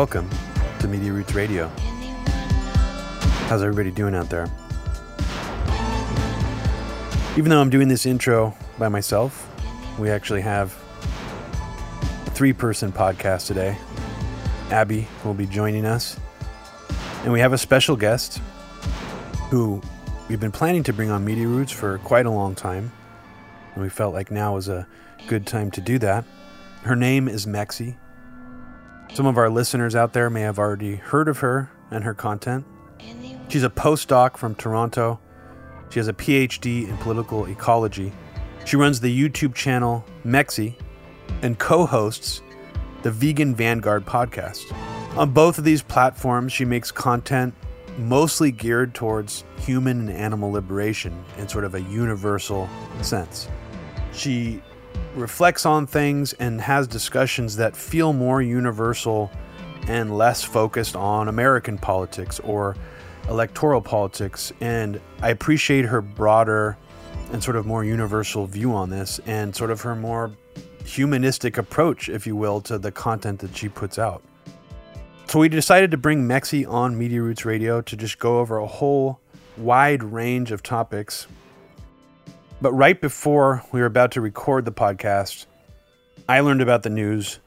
Welcome to Media Roots Radio. How's everybody doing out there? Even though I'm doing this intro by myself, we actually have a three person podcast today. Abby will be joining us. And we have a special guest who we've been planning to bring on Media Roots for quite a long time. And we felt like now was a good time to do that. Her name is Mexi. Some of our listeners out there may have already heard of her and her content. She's a postdoc from Toronto. She has a PhD in political ecology. She runs the YouTube channel Mexi and co hosts the Vegan Vanguard podcast. On both of these platforms, she makes content mostly geared towards human and animal liberation in sort of a universal sense. She reflects on things and has discussions that feel more universal and less focused on American politics or electoral politics. And I appreciate her broader and sort of more universal view on this and sort of her more humanistic approach, if you will, to the content that she puts out. So we decided to bring Mexi on Media Roots Radio to just go over a whole wide range of topics but right before we were about to record the podcast, I learned about the news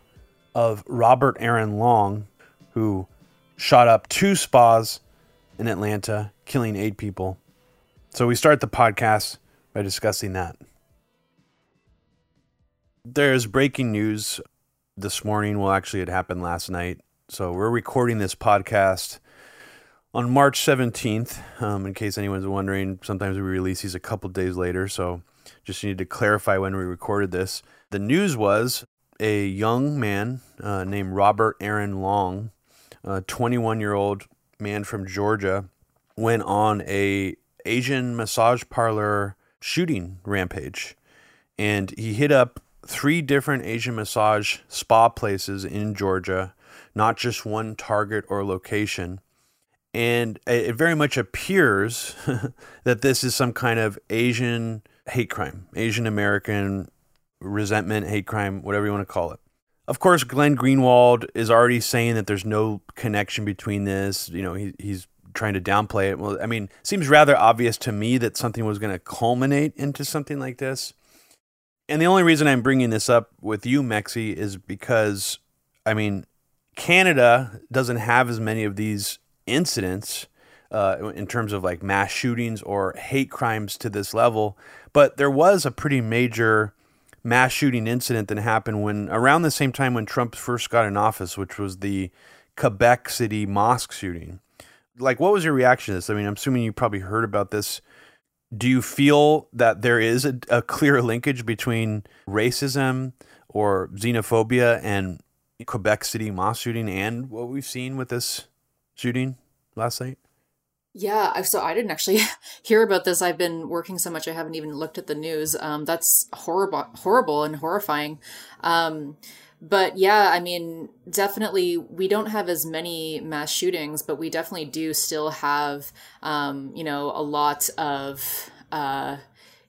of Robert Aaron Long, who shot up two spas in Atlanta, killing eight people. So we start the podcast by discussing that. There's breaking news this morning. Well, actually, it happened last night. So we're recording this podcast on March 17th. Um, in case anyone's wondering, sometimes we release these a couple days later. So just need to clarify when we recorded this. The news was a young man uh, named Robert Aaron Long, a 21 year old man from Georgia, went on a Asian massage parlor shooting rampage, and he hit up three different Asian massage spa places in Georgia, not just one target or location. And it very much appears that this is some kind of Asian hate crime, Asian American resentment, hate crime, whatever you want to call it. Of course, Glenn Greenwald is already saying that there's no connection between this. You know, he, he's trying to downplay it. Well, I mean, seems rather obvious to me that something was going to culminate into something like this. And the only reason I'm bringing this up with you, Mexi, is because, I mean, Canada doesn't have as many of these incidents uh, in terms of like mass shootings or hate crimes to this level. But there was a pretty major mass shooting incident that happened when around the same time when Trump first got in office, which was the Quebec City mosque shooting. Like, what was your reaction to this? I mean, I'm assuming you probably heard about this. Do you feel that there is a, a clear linkage between racism or xenophobia and Quebec City mosque shooting and what we've seen with this shooting last night? Yeah, so I didn't actually hear about this. I've been working so much I haven't even looked at the news. Um, that's horrible, horrible and horrifying. Um, but yeah, I mean, definitely we don't have as many mass shootings, but we definitely do still have, um, you know, a lot of, uh,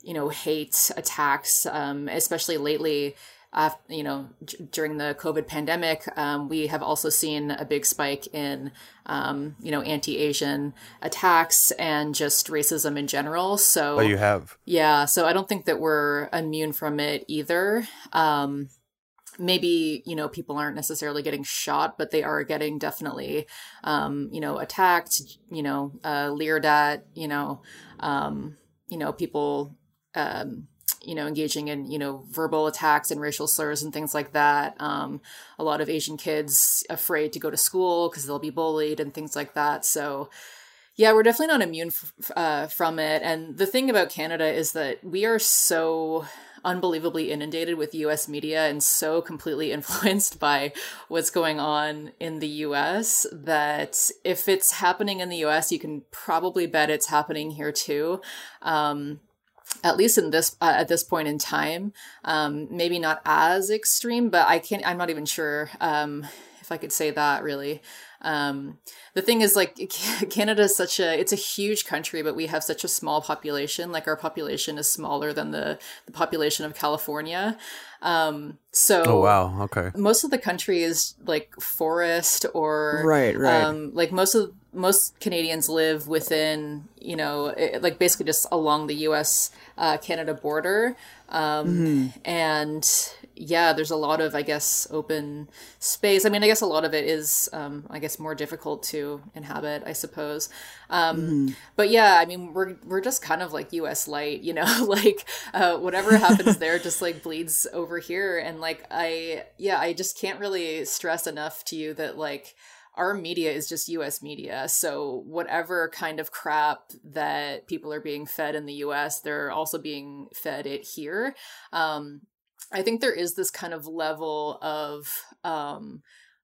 you know, hate attacks, um, especially lately you know, during the COVID pandemic, um, we have also seen a big spike in, um, you know, anti-Asian attacks and just racism in general. So oh, you have, yeah. So I don't think that we're immune from it either. Um, maybe you know people aren't necessarily getting shot but they are getting definitely um you know attacked you know uh leered at you know um you know people um you know, engaging in, you know, verbal attacks and racial slurs and things like that. Um, a lot of Asian kids afraid to go to school because they'll be bullied and things like that. So, yeah, we're definitely not immune f- uh, from it. And the thing about Canada is that we are so unbelievably inundated with US media and so completely influenced by what's going on in the US that if it's happening in the US, you can probably bet it's happening here too. Um, at least in this uh, at this point in time um, maybe not as extreme but i can't i'm not even sure um, if I could say that really. Um, the thing is like Canada is such a it's a huge country, but we have such a small population. Like our population is smaller than the the population of California. Um, so oh wow, okay. Most of the country is like forest or right, right. Um, like most of most Canadians live within you know it, like basically just along the U.S. Uh, Canada border, um, mm-hmm. and yeah, there's a lot of, I guess, open space. I mean, I guess a lot of it is, um, I guess, more difficult to inhabit, I suppose. Um, mm-hmm. But yeah, I mean, we're we're just kind of like U.S. light, you know, like uh, whatever happens there just like bleeds over here, and like I, yeah, I just can't really stress enough to you that like our media is just US media. So whatever kind of crap that people are being fed in the US, they're also being fed it here. Um, I think there is this kind of level of um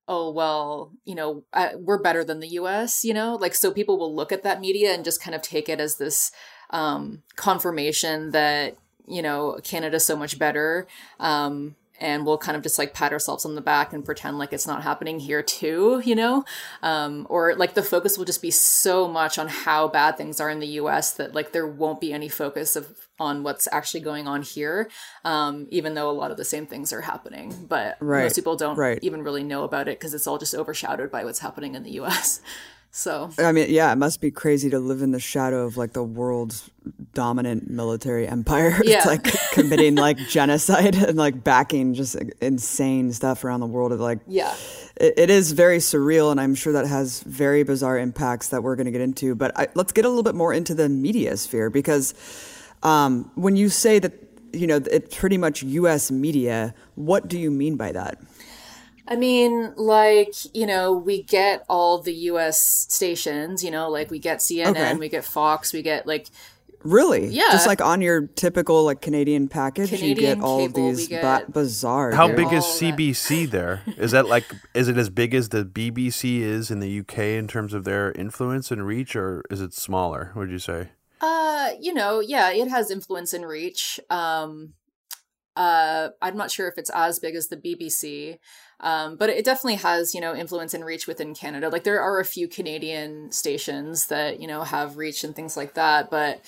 oh well you know I, we're better than the us you know like so people will look at that media and just kind of take it as this um confirmation that you know canada's so much better um and we'll kind of just like pat ourselves on the back and pretend like it's not happening here too, you know? Um, or like the focus will just be so much on how bad things are in the US that like there won't be any focus of on what's actually going on here, um, even though a lot of the same things are happening. But right. most people don't right. even really know about it because it's all just overshadowed by what's happening in the US. So I mean, yeah, it must be crazy to live in the shadow of like the world's dominant military empire. Yeah. It's like committing like genocide and like backing just insane stuff around the world. Of like, yeah, it, it is very surreal, and I'm sure that has very bizarre impacts that we're going to get into. But I, let's get a little bit more into the media sphere because um, when you say that you know it's pretty much U.S. media, what do you mean by that? I mean, like, you know, we get all the US stations, you know, like we get CNN, okay. we get Fox, we get like Really? Yeah. Just like on your typical like Canadian package, Canadian you get all cable, of these ba- bizarre. How big is CBC there? Is that like is it as big as the BBC is in the UK in terms of their influence and reach, or is it smaller? Would you say? Uh, you know, yeah, it has influence and reach. Um, uh, I'm not sure if it's as big as the BBC. Um, but it definitely has, you know, influence and reach within Canada. Like there are a few Canadian stations that, you know, have reach and things like that. But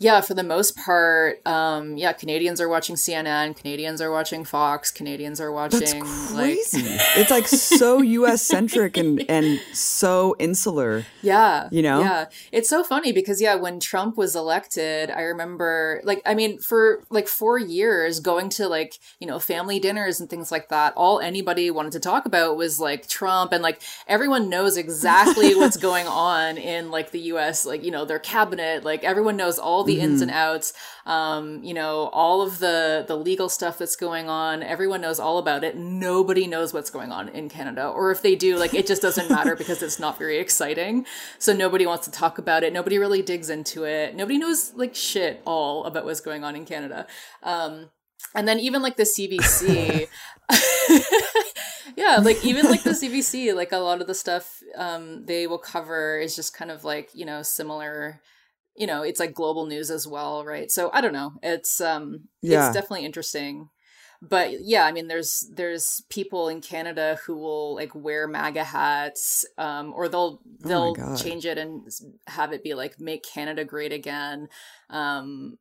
yeah, for the most part, um, yeah, Canadians are watching CNN, Canadians are watching Fox, Canadians are watching That's crazy. Like it's like so US centric and and so insular. Yeah. You know? Yeah. It's so funny because yeah, when Trump was elected, I remember like I mean, for like four years going to like, you know, family dinners and things like that, all anybody wanted to talk about was like Trump and like everyone knows exactly what's going on in like the US, like, you know, their cabinet, like everyone knows all the mm-hmm. ins and outs um, you know all of the the legal stuff that's going on. Everyone knows all about it. Nobody knows what's going on in canada. Or if they do like it just doesn't matter because it's not very exciting. So nobody wants to talk about it. Nobody really digs into it. Nobody knows like shit all about what's going on in canada. Um, and then even like the cbc yeah like even like the cbc like a lot of the stuff um, they will cover is just kind of like you know similar you know it's like global news as well right? So i don't know. It's um yeah. it's definitely interesting. But yeah i mean there's there's people in canada who will like wear maga hats um or they'll oh they'll oh change it and have it be like make canada great again. Um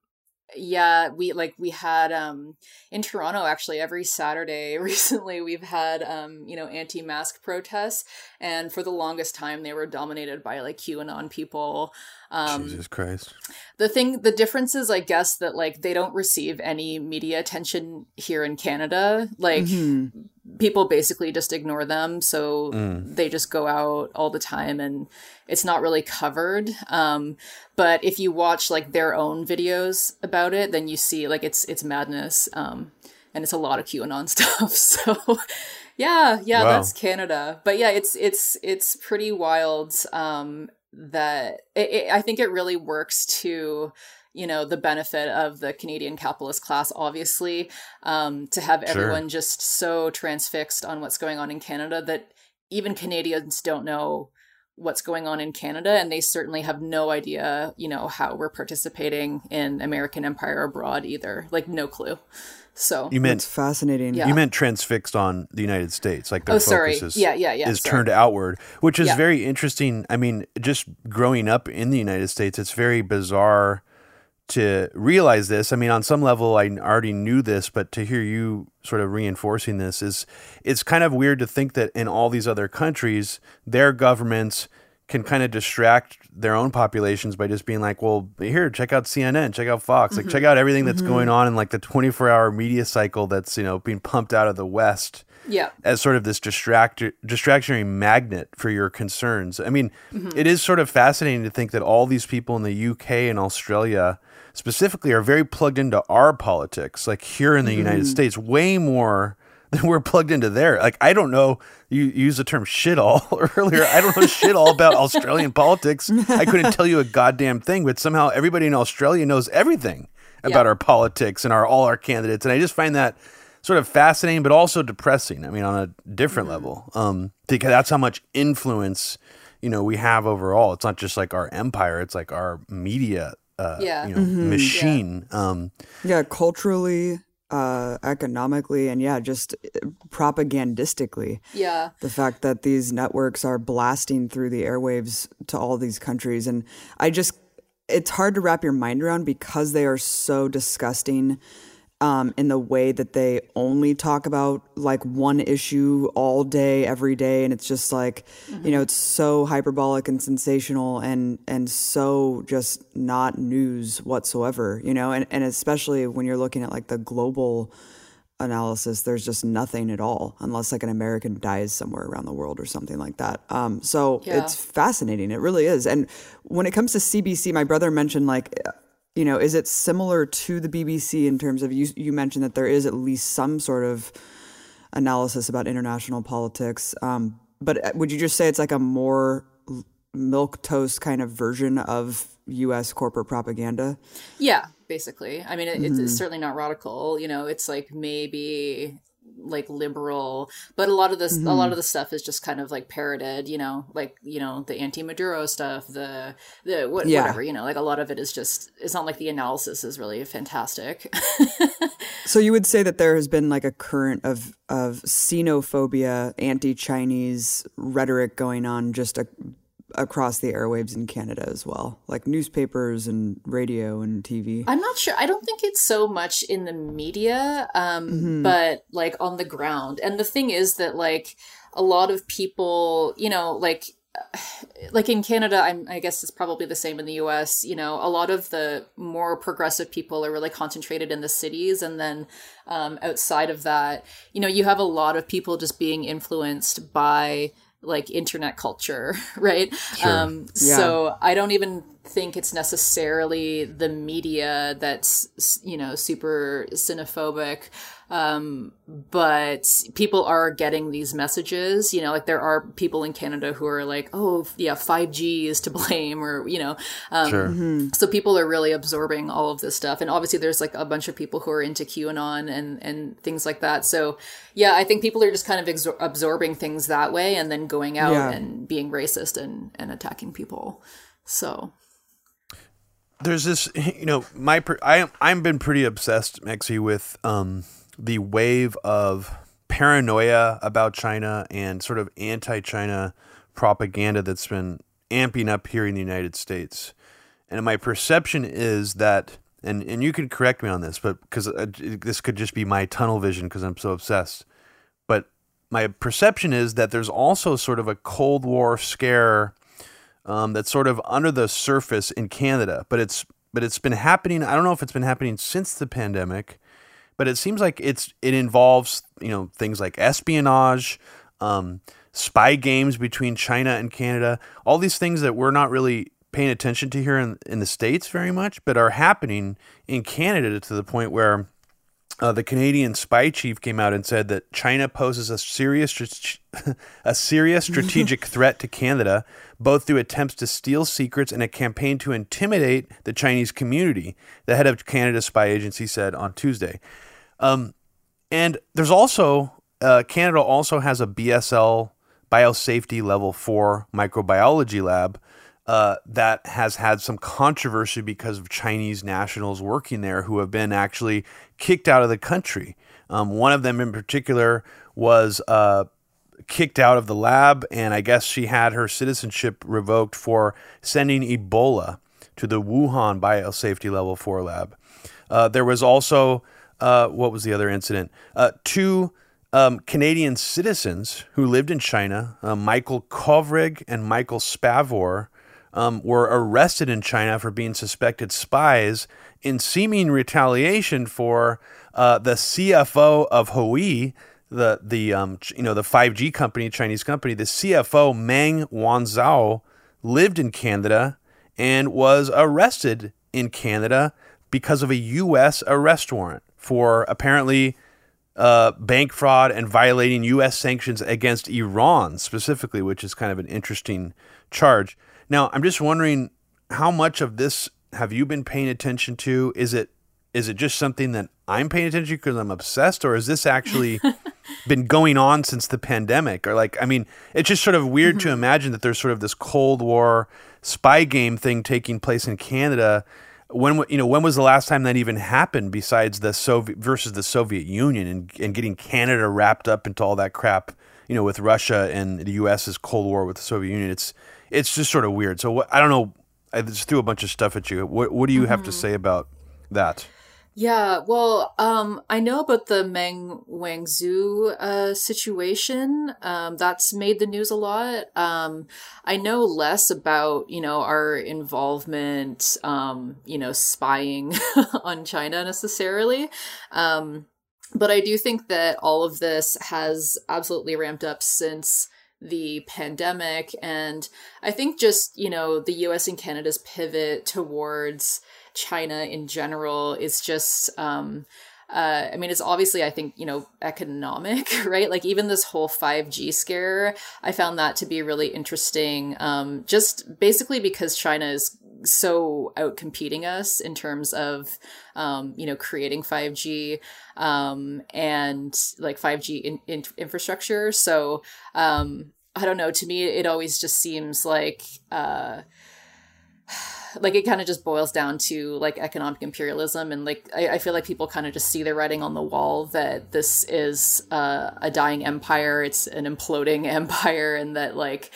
yeah we like we had um in toronto actually every saturday recently we've had um you know anti-mask protests and for the longest time they were dominated by like qanon people um jesus christ. the thing the difference is i guess that like they don't receive any media attention here in canada like mm-hmm people basically just ignore them so mm. they just go out all the time and it's not really covered um, but if you watch like their own videos about it then you see like it's it's madness um, and it's a lot of qanon stuff so yeah yeah wow. that's canada but yeah it's it's it's pretty wild um, that it, it, i think it really works to you know the benefit of the Canadian capitalist class, obviously, um, to have everyone sure. just so transfixed on what's going on in Canada that even Canadians don't know what's going on in Canada, and they certainly have no idea, you know, how we're participating in American empire abroad either. Like, no clue. So you meant It's fascinating. Yeah. you meant transfixed on the United States, like their Oh, sorry. focus is, Yeah, yeah, yeah, is sorry. turned outward, which is Yeah. very interesting. I mean, just growing up in the United States, it's very bizarre to realize this. I mean, on some level, I already knew this, but to hear you sort of reinforcing this is it's kind of weird to think that in all these other countries, their governments can kind of distract their own populations by just being like, well, here, check out CNN, check out Fox, like check mm-hmm. out everything that's mm-hmm. going on in like the 24 hour media cycle that's, you know, being pumped out of the West yeah, as sort of this distract distractionary magnet for your concerns. I mean, mm-hmm. it is sort of fascinating to think that all these people in the UK and Australia specifically are very plugged into our politics, like here in the United States, way more than we're plugged into there. Like I don't know, you used the term shit all earlier. I don't know shit all about Australian politics. I couldn't tell you a goddamn thing, but somehow everybody in Australia knows everything about Yeah. our politics and our all our candidates. And I just find that sort of fascinating, but also depressing. I mean, on a different level, um, because that's how much influence you know we have overall. It's not just like our empire; it's like our media, uh, Yeah. you know, machine. Um, Yeah, culturally, uh, economically, and yeah, just uh, propagandistically. yeah. the fact that these networks are blasting through the airwaves to all these countries and i just it's hard to wrap your mind around because they are so disgusting um, in the way that they only talk about like one issue all day every day and it's just like you know it's so hyperbolic and sensational and and so just not news whatsoever you know and, and especially when you're looking at like the global analysis, there's just nothing at all, unless like an American dies somewhere around the world or something like that. Um, so Yeah. it's fascinating. It really is. And when it comes to CBC, my brother mentioned like, you know, is it similar to the BBC in terms of you? You mentioned that there is at least some sort of analysis about international politics. Um, but uh, would you just say it's like a more milk toast kind of version of U.S. corporate propaganda? Yeah, basically. I mean, it, Mm-hmm. it's certainly not radical. You know, it's like maybe like liberal, but a lot of this, a Mm-hmm. lot of the stuff is just kind of like parroted. You know, like you know the anti-Maduro stuff, the the what, Yeah. whatever. You know, like a lot of it is just. It's not like the analysis is really fantastic. So you would say that there has been like a current of of xenophobia, anti-Chinese rhetoric going on just a, across the airwaves in Canada as well, like newspapers and radio and TV. I'm not sure. I don't think it's so much in the media, um, Mm-hmm. but like on the ground. And the thing is that like a lot of people, you know, like like in Canada, I'm, I guess it's probably the same in the U.S. You know, a lot of the more progressive people are really concentrated in the cities, and then um, outside of that, you know, you have a lot of people just being influenced by like internet culture, right? Um, So I don't even think it's necessarily the media that's you know super xenophobic um but people are getting these messages you know like there are people in canada who are like oh yeah 5g is to blame or you know um sure. so people are really absorbing all of this stuff. And obviously there's like a bunch of people who are into qanon and and things like that. So yeah i think people are just kind of exor- absorbing things that way and then going out Yeah. and being racist and and attacking people. So. There's this you know my per- I I've been pretty obsessed Mexi with um the wave of paranoia about China and sort of anti-China propaganda that's been amping up here in the United States. And my perception is that and and you can correct me on this but cuz uh, this could just be my tunnel vision cuz I'm so obsessed. But my perception is that there's also sort of a Cold War scare um, that's sort of under the surface in Canada, but it's but it's been happening. I don't know if it's been happening since the pandemic, but it seems like it's it involves you know things like espionage, um, spy games between China and Canada, all these things that we're not really paying attention to here in, in the states very much, but are happening in Canada to the point where uh, the Canadian spy chief came out and said that China poses a serious a serious strategic threat to Canada, both through attempts to steal secrets and a campaign to intimidate the Chinese community. The head of Canada's spy agency said on Tuesday. Um, and there's also uh, Canada also has a BSL biosafety level four microbiology lab uh, that has had some controversy because of Chinese nationals working there who have been actually kicked out of the country. Um, one of them in particular was uh, kicked out of the lab, and I guess she had her citizenship revoked for sending Ebola to the Wuhan Biosafety Level 4 lab. Uh, there was also, uh, what was the other incident? Uh, two um, Canadian citizens who lived in China, uh, Michael Kovrig and Michael Spavor, um, were arrested in China for being suspected spies in seeming retaliation for uh, the CFO of Huawei, the the um, you know the 5G company, Chinese company. The CFO Meng Wanzhou lived in Canada and was arrested in Canada because of a U.S. arrest warrant for apparently uh, bank fraud and violating U.S. sanctions against Iran specifically, which is kind of an interesting charge. Now, I'm just wondering how much of this have you been paying attention to? Is it is it just something that I'm paying attention to because I'm obsessed, or has this actually been going on since the pandemic? Or like, I mean, it's just sort of weird mm-hmm. to imagine that there's sort of this Cold War spy game thing taking place in Canada. When you know when was the last time that even happened? Besides the Soviet versus the Soviet Union and and getting Canada wrapped up into all that crap, you know, with Russia and the U.S.'s Cold War with the Soviet Union. It's it's just sort of weird. So what, I don't know. I just threw a bunch of stuff at you. What what do you mm-hmm. have to mm-hmm. say about that? Yeah, well, um, I know about the Meng Wanzhou uh, situation. Um, that's made the news a lot. Um, I know less about, you know, our involvement, um, you know, spying on China necessarily. Um, but I do think that all of this has absolutely ramped up since the pandemic. And I think just, you know, the US and Canada's pivot towards China in general is just, um, uh, I mean, it's obviously, I think, you know, economic, right? Like even this whole 5G scare, I found that to be really interesting. Um, just basically because China is so out competing us in terms of, um, you know, creating 5G, um, and like 5G in, in infrastructure. So, um, I don't know. To me, it always just seems like, uh, like it kind of just boils down to like economic imperialism and like I, I feel like people kind of just see the writing on the wall that this is uh, a dying empire it's an imploding empire and that like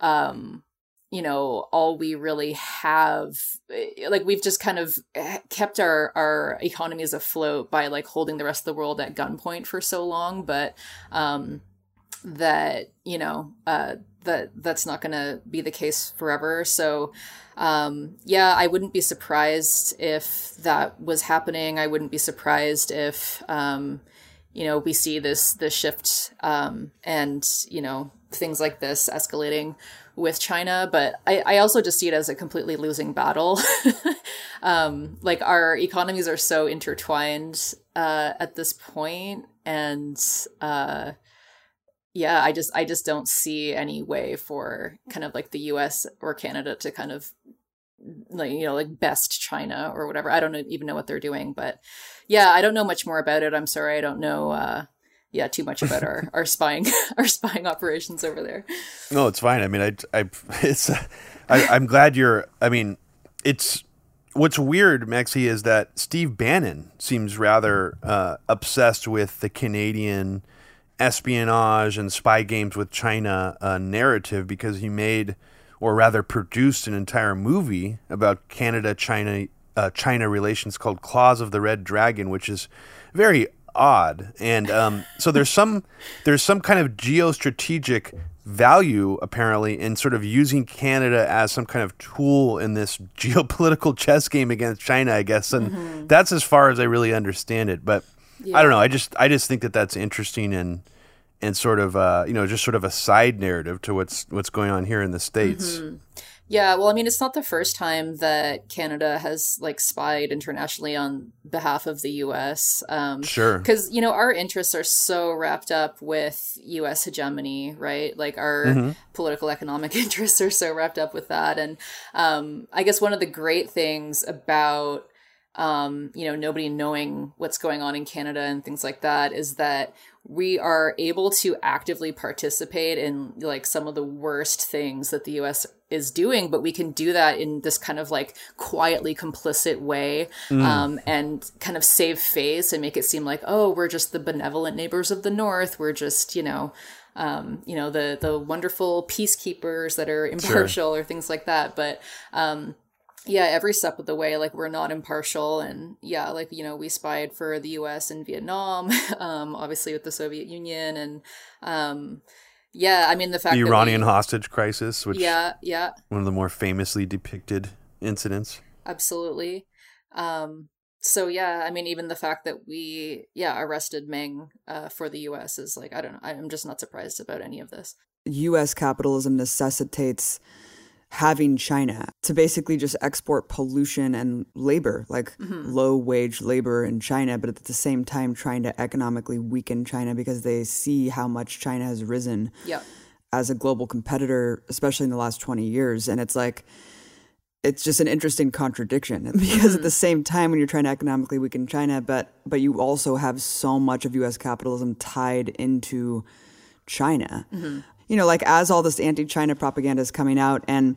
um you know all we really have eh, like we've just kind of eh, kept our our economies afloat by like holding the rest of the world at gunpoint for so long but um that you know uh that that's not going to be the case forever so um, yeah, I wouldn't be surprised if that was happening. I wouldn't be surprised if, um, you know, we see this this shift um, and you know things like this escalating with China. But I, I also just see it as a completely losing battle. um, like our economies are so intertwined uh, at this point, and uh, yeah, I just I just don't see any way for kind of like the U.S. or Canada to kind of like you know like best China or whatever. I don't even know what they're doing, but yeah, I don't know much more about it. I'm sorry, I don't know. Uh, yeah, too much about our, our spying our spying operations over there. No, it's fine. I mean, I I it's I, I'm glad you're. I mean, it's what's weird, Mexi, is that Steve Bannon seems rather uh, obsessed with the Canadian espionage and spy games with China uh, narrative because he made, or rather produced, an entire movie about Canada China uh, China relations called Claws of the Red Dragon, which is very odd. And um, so there's some there's some kind of geostrategic value apparently in sort of using Canada as some kind of tool in this geopolitical chess game against China, I guess. And mm-hmm. that's as far as I really understand it. But yeah. I don't know. I just I just think that that's interesting and and sort of uh, you know just sort of a side narrative to what's what's going on here in the states. Mm-hmm. Yeah, well, I mean, it's not the first time that Canada has like spied internationally on behalf of the U.S. Um, sure, because you know our interests are so wrapped up with U.S. hegemony, right? Like our mm-hmm. political economic interests are so wrapped up with that, and um, I guess one of the great things about um, you know, nobody knowing what's going on in Canada and things like that is that we are able to actively participate in like some of the worst things that the US is doing, but we can do that in this kind of like quietly complicit way mm. um, and kind of save face and make it seem like, oh, we're just the benevolent neighbors of the North. We're just, you know, um, you know, the the wonderful peacekeepers that are impartial sure. or things like that. But um, yeah, every step of the way, like we're not impartial, and yeah, like you know, we spied for the U.S. in Vietnam, um, obviously with the Soviet Union, and um, yeah, I mean the fact the Iranian we, hostage crisis, which yeah, yeah, one of the more famously depicted incidents. Absolutely. Um, so yeah, I mean, even the fact that we yeah arrested Meng uh, for the U.S. is like I don't know, I'm just not surprised about any of this. U.S. capitalism necessitates having China to basically just export pollution and labor, like mm-hmm. low wage labor in China, but at the same time trying to economically weaken China because they see how much China has risen yep. as a global competitor, especially in the last 20 years. And it's like, it's just an interesting contradiction because mm-hmm. at the same time when you're trying to economically weaken China, but but you also have so much of US capitalism tied into China. Mm-hmm you know, like as all this anti-China propaganda is coming out, and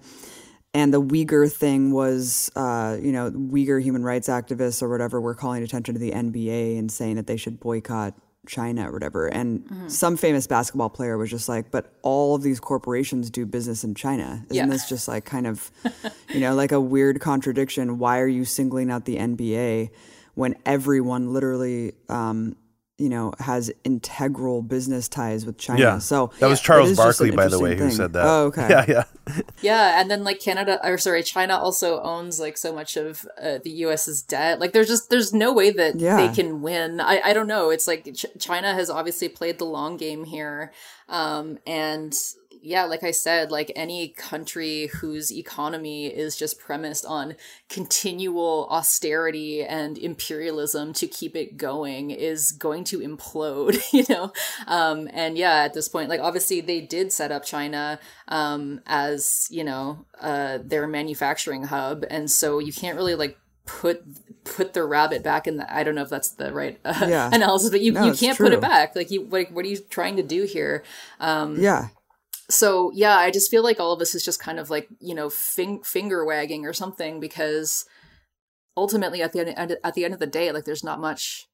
and the Uyghur thing was, uh, you know, Uyghur human rights activists or whatever were calling attention to the NBA and saying that they should boycott China or whatever. And mm-hmm. some famous basketball player was just like, but all of these corporations do business in China. Isn't yeah. this just like kind of, you know, like a weird contradiction? Why are you singling out the NBA when everyone literally, um, you know, has integral business ties with China. Yeah. So that was Charles Barkley, by the way, thing. who said that. Oh, okay. Yeah, yeah. yeah, and then like Canada, or sorry, China also owns like so much of uh, the U.S.'s debt. Like, there's just there's no way that yeah. they can win. I I don't know. It's like Ch- China has obviously played the long game here, um, and yeah, like I said, like any country whose economy is just premised on continual austerity and imperialism to keep it going is going to implode, you know? Um, and yeah, at this point, like obviously they did set up China um, as, you know, uh, their manufacturing hub. And so you can't really like put put the rabbit back in the I don't know if that's the right uh, yeah. analysis, but you, no, you can't put it back. Like you like what are you trying to do here? Um, yeah so yeah, I just feel like all of this is just kind of like you know fing- finger wagging or something because ultimately at the end at the end of the day, like there's not much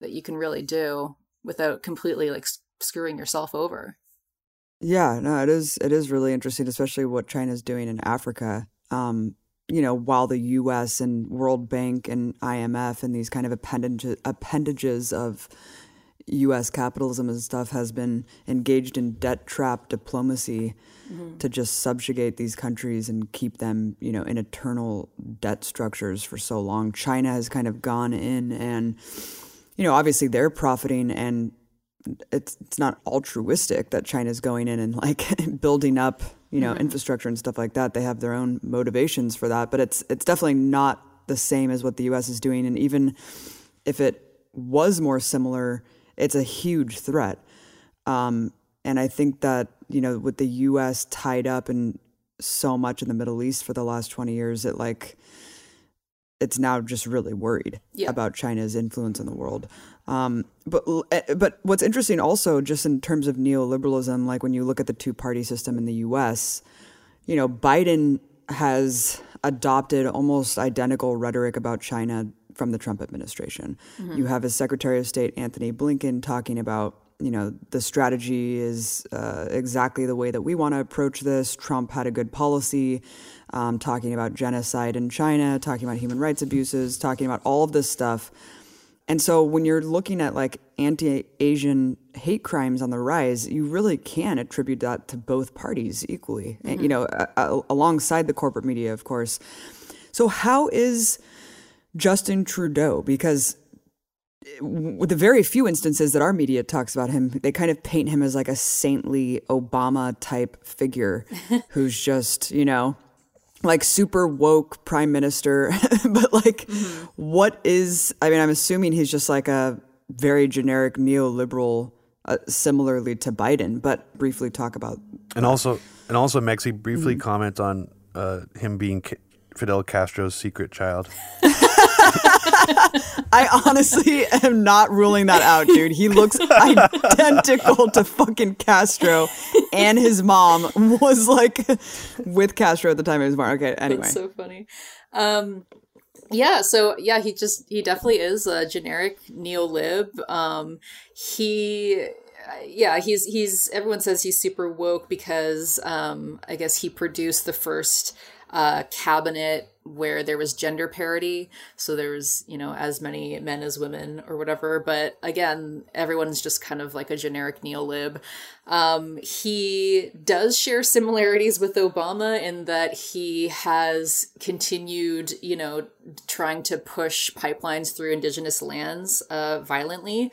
that you can really do without completely like screwing yourself over. Yeah, no, it is it is really interesting, especially what China's doing in Africa. Um, you know, while the U.S. and World Bank and IMF and these kind of appendages appendages of U.S. capitalism and stuff has been engaged in debt trap diplomacy mm-hmm. to just subjugate these countries and keep them, you know, in eternal debt structures for so long. China has kind of gone in and, you know, obviously they're profiting and it's it's not altruistic that China's going in and like building up, you know, mm-hmm. infrastructure and stuff like that. They have their own motivations for that, but it's it's definitely not the same as what the U.S. is doing. And even if it was more similar it's a huge threat. Um, and I think that, you know, with the US tied up in so much in the Middle East for the last 20 years, it like, it's now just really worried yeah. about China's influence in the world. Um, but eh, but what's interesting also, just in terms of neoliberalism, like when you look at the two party system in the U.S., you know, Biden has adopted almost identical rhetoric about China from the Trump administration. Mm-hmm. You have his Secretary of State Antony Blinken talking about you know the strategy is uh, exactly the way that we want to approach this. Trump had a good policy, um, talking about genocide in China, talking about human rights abuses, talking about all of this stuff. And so when you're looking at like anti-Asian hate crimes on the rise, you really can attribute that to both parties equally. Mm-hmm. And, you know, alongside the corporate media, of course. So how is Justin Trudeau because with the very few instances that our media talks about him, they kind of paint him as like a saintly Obama type figure who's just, you know, like super woke prime minister. but like, mm-hmm. what is, I mean, I'm assuming he's just like a very generic neoliberal, uh, similarly to Biden, but briefly talk about. And also, and also, Mexi, briefly mm-hmm. comment on uh, him being Fidel Castro's secret child. I honestly am not ruling that out, dude. He looks identical to fucking Castro, and his mom was like with Castro at the time he was born. Okay, anyway. That's so funny. Um, yeah, so yeah, he just he definitely is a generic neo-lib. Um, he yeah, he's he's everyone says he's super woke because um, I guess he produced the first uh, cabinet where there was gender parity. So there was, you know, as many men as women or whatever. But again, everyone's just kind of like a generic neo-lib. Um, he does share similarities with Obama in that he has continued, you know, trying to push pipelines through indigenous lands uh, violently.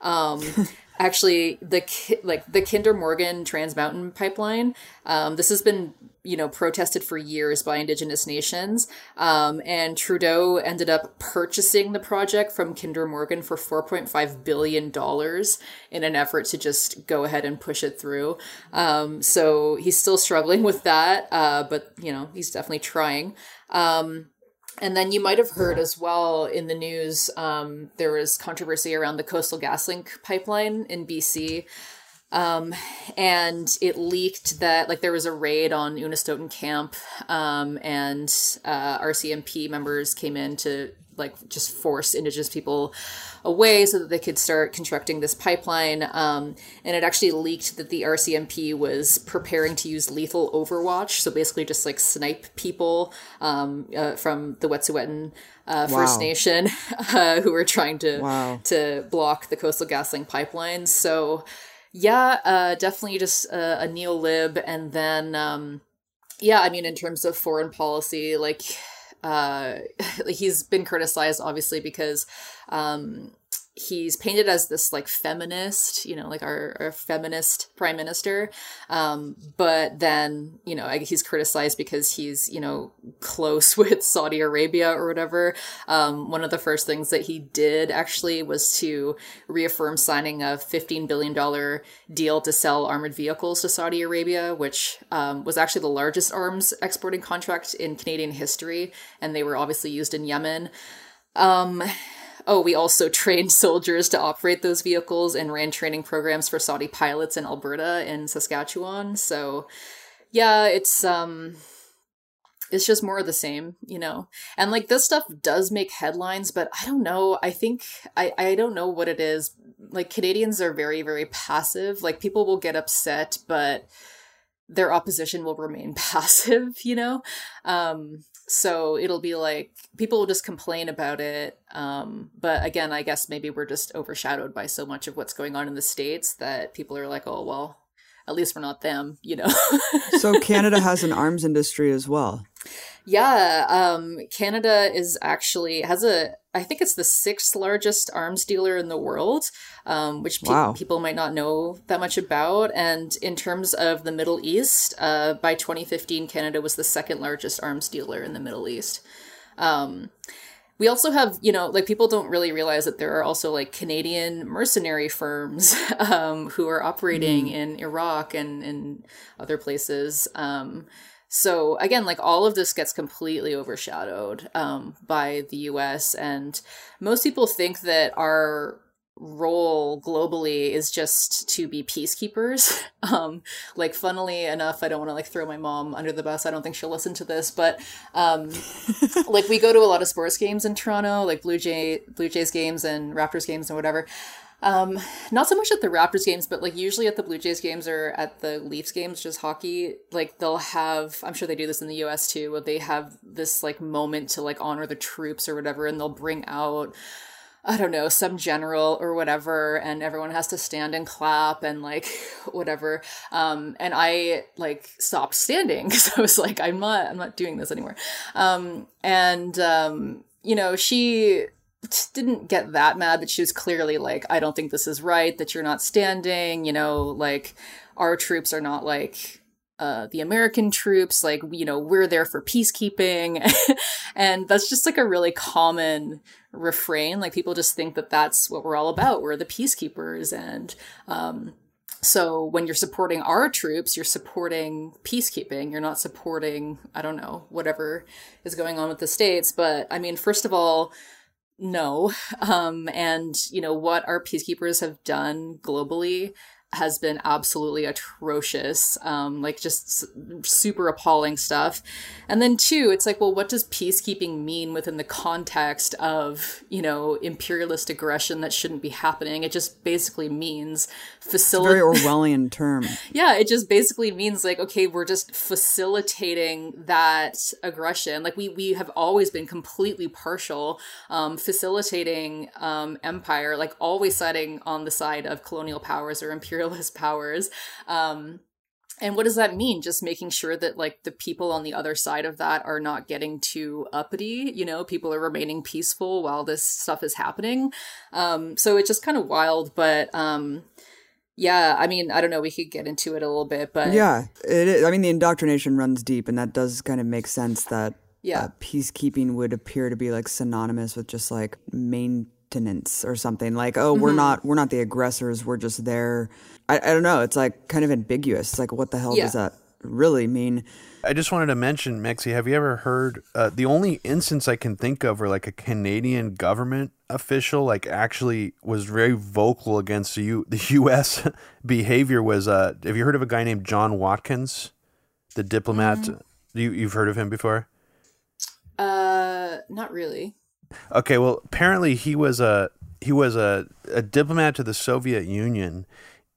Um, actually the like the Kinder Morgan Trans Mountain pipeline. Um, this has been you know protested for years by indigenous nations, um, and Trudeau ended up purchasing the project from Kinder Morgan for four point five billion dollars in an effort to just go ahead and push it through. Um, so he's still struggling with that, uh, but you know he's definitely trying. Um, and then you might have heard as well in the news, um, there was controversy around the Coastal GasLink pipeline in BC. Um, and it leaked that like there was a raid on Unistoten camp, um, and uh, RCMP members came in to like just force indigenous people away so that they could start constructing this pipeline. Um, and it actually leaked that the RCMP was preparing to use lethal overwatch, so basically just like snipe people um, uh, from the Wet'suwet'en uh, First wow. Nation uh, who were trying to wow. to block the Coastal GasLink pipelines. So yeah, uh, definitely just a, a neo lib, and then. Um, yeah, I mean, in terms of foreign policy, like uh, he's been criticized obviously because um, he's painted as this like feminist, you know, like our, our feminist prime minister. Um, but then, you know, he's criticized because he's, you know, close with Saudi Arabia or whatever. Um, one of the first things that he did actually was to reaffirm signing a $15 billion deal to sell armored vehicles to Saudi Arabia, which um, was actually the largest arms exporting contract in Canadian history. And they were obviously used in Yemen. Um, oh, we also trained soldiers to operate those vehicles and ran training programs for Saudi pilots in Alberta and Saskatchewan. So, yeah, it's um it's just more of the same, you know. And like this stuff does make headlines, but I don't know. I think I I don't know what it is. Like Canadians are very very passive. Like people will get upset, but their opposition will remain passive, you know? Um, so it'll be like people will just complain about it. Um, but again, I guess maybe we're just overshadowed by so much of what's going on in the States that people are like, oh, well, at least we're not them, you know? so Canada has an arms industry as well. Yeah, um, Canada is actually has a I think it's the sixth largest arms dealer in the world, um, which pe- wow. people might not know that much about. And in terms of the Middle East, uh, by 2015, Canada was the second largest arms dealer in the Middle East. Um, we also have, you know, like people don't really realize that there are also like Canadian mercenary firms um, who are operating mm. in Iraq and in other places. Um, so again, like all of this gets completely overshadowed um, by the U.S. and most people think that our role globally is just to be peacekeepers. Um, like, funnily enough, I don't want to like throw my mom under the bus. I don't think she'll listen to this, but um, like we go to a lot of sports games in Toronto, like Blue Jay Blue Jays games and Raptors games and whatever. Um, not so much at the Raptors games, but like usually at the Blue Jays games or at the Leafs games, just hockey, like they'll have, I'm sure they do this in the US too, where they have this like moment to like honor the troops or whatever, and they'll bring out, I don't know, some general or whatever, and everyone has to stand and clap and like whatever. Um, and I like stopped standing because I was like, I'm not, I'm not doing this anymore. Um, and, um, you know, she, didn't get that mad that she was clearly like, I don't think this is right, that you're not standing, you know, like our troops are not like uh, the American troops, like, you know, we're there for peacekeeping. and that's just like a really common refrain. Like people just think that that's what we're all about. We're the peacekeepers. And, um, so when you're supporting our troops, you're supporting peacekeeping. You're not supporting, I don't know, whatever is going on with the states. But I mean, first of all, no. Um, and you know what our peacekeepers have done globally has been absolutely atrocious, um, like just s- super appalling stuff. And then two, it's like, well, what does peacekeeping mean within the context of you know imperialist aggression that shouldn't be happening? It just basically means facilitate. Very Orwellian term. yeah, it just basically means like, okay, we're just facilitating that aggression. Like we we have always been completely partial, um, facilitating um, empire, like always siding on the side of colonial powers or imperial imperialist powers. Um, and what does that mean? Just making sure that like the people on the other side of that are not getting too uppity, you know, people are remaining peaceful while this stuff is happening. Um, so it's just kind of wild, but um, yeah, I mean, I don't know, we could get into it a little bit, but Yeah, it is. I mean, the indoctrination runs deep, and that does kind of make sense that yeah. uh, peacekeeping would appear to be like synonymous with just like maintenance or something. Like, oh, we're not we're not the aggressors. We're just there. I, I don't know. It's like kind of ambiguous. It's like, what the hell Yeah. does that really mean? I just wanted to mention, Mexi, have you ever heard uh, the only instance I can think of where like a Canadian government official like actually was very vocal against the, U- the U.S. behavior was uh, have you heard of a guy named John Watkins, the diplomat? You you've heard of him before? Uh, not really. Okay, well, apparently he was a he was a, a diplomat to the Soviet Union,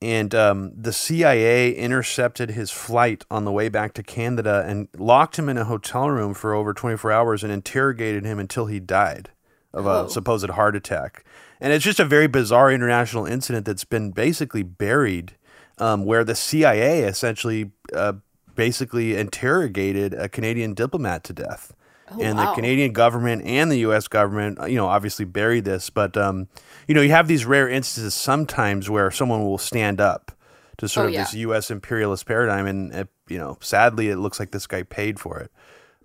and um, the CIA intercepted his flight on the way back to Canada and locked him in a hotel room for over 24 hours and interrogated him until he died of Oh. a supposed heart attack. And it's just a very bizarre international incident that's been basically buried, um, where the CIA essentially uh, basically interrogated a Canadian diplomat to death and the. Canadian government and the U.S. government, uh, you know, obviously buried this. But um, you know, you have these rare instances sometimes where someone will stand up to sort Oh, of yeah. this U.S. imperialist paradigm, and uh, you know, sadly, it looks like this guy paid for it.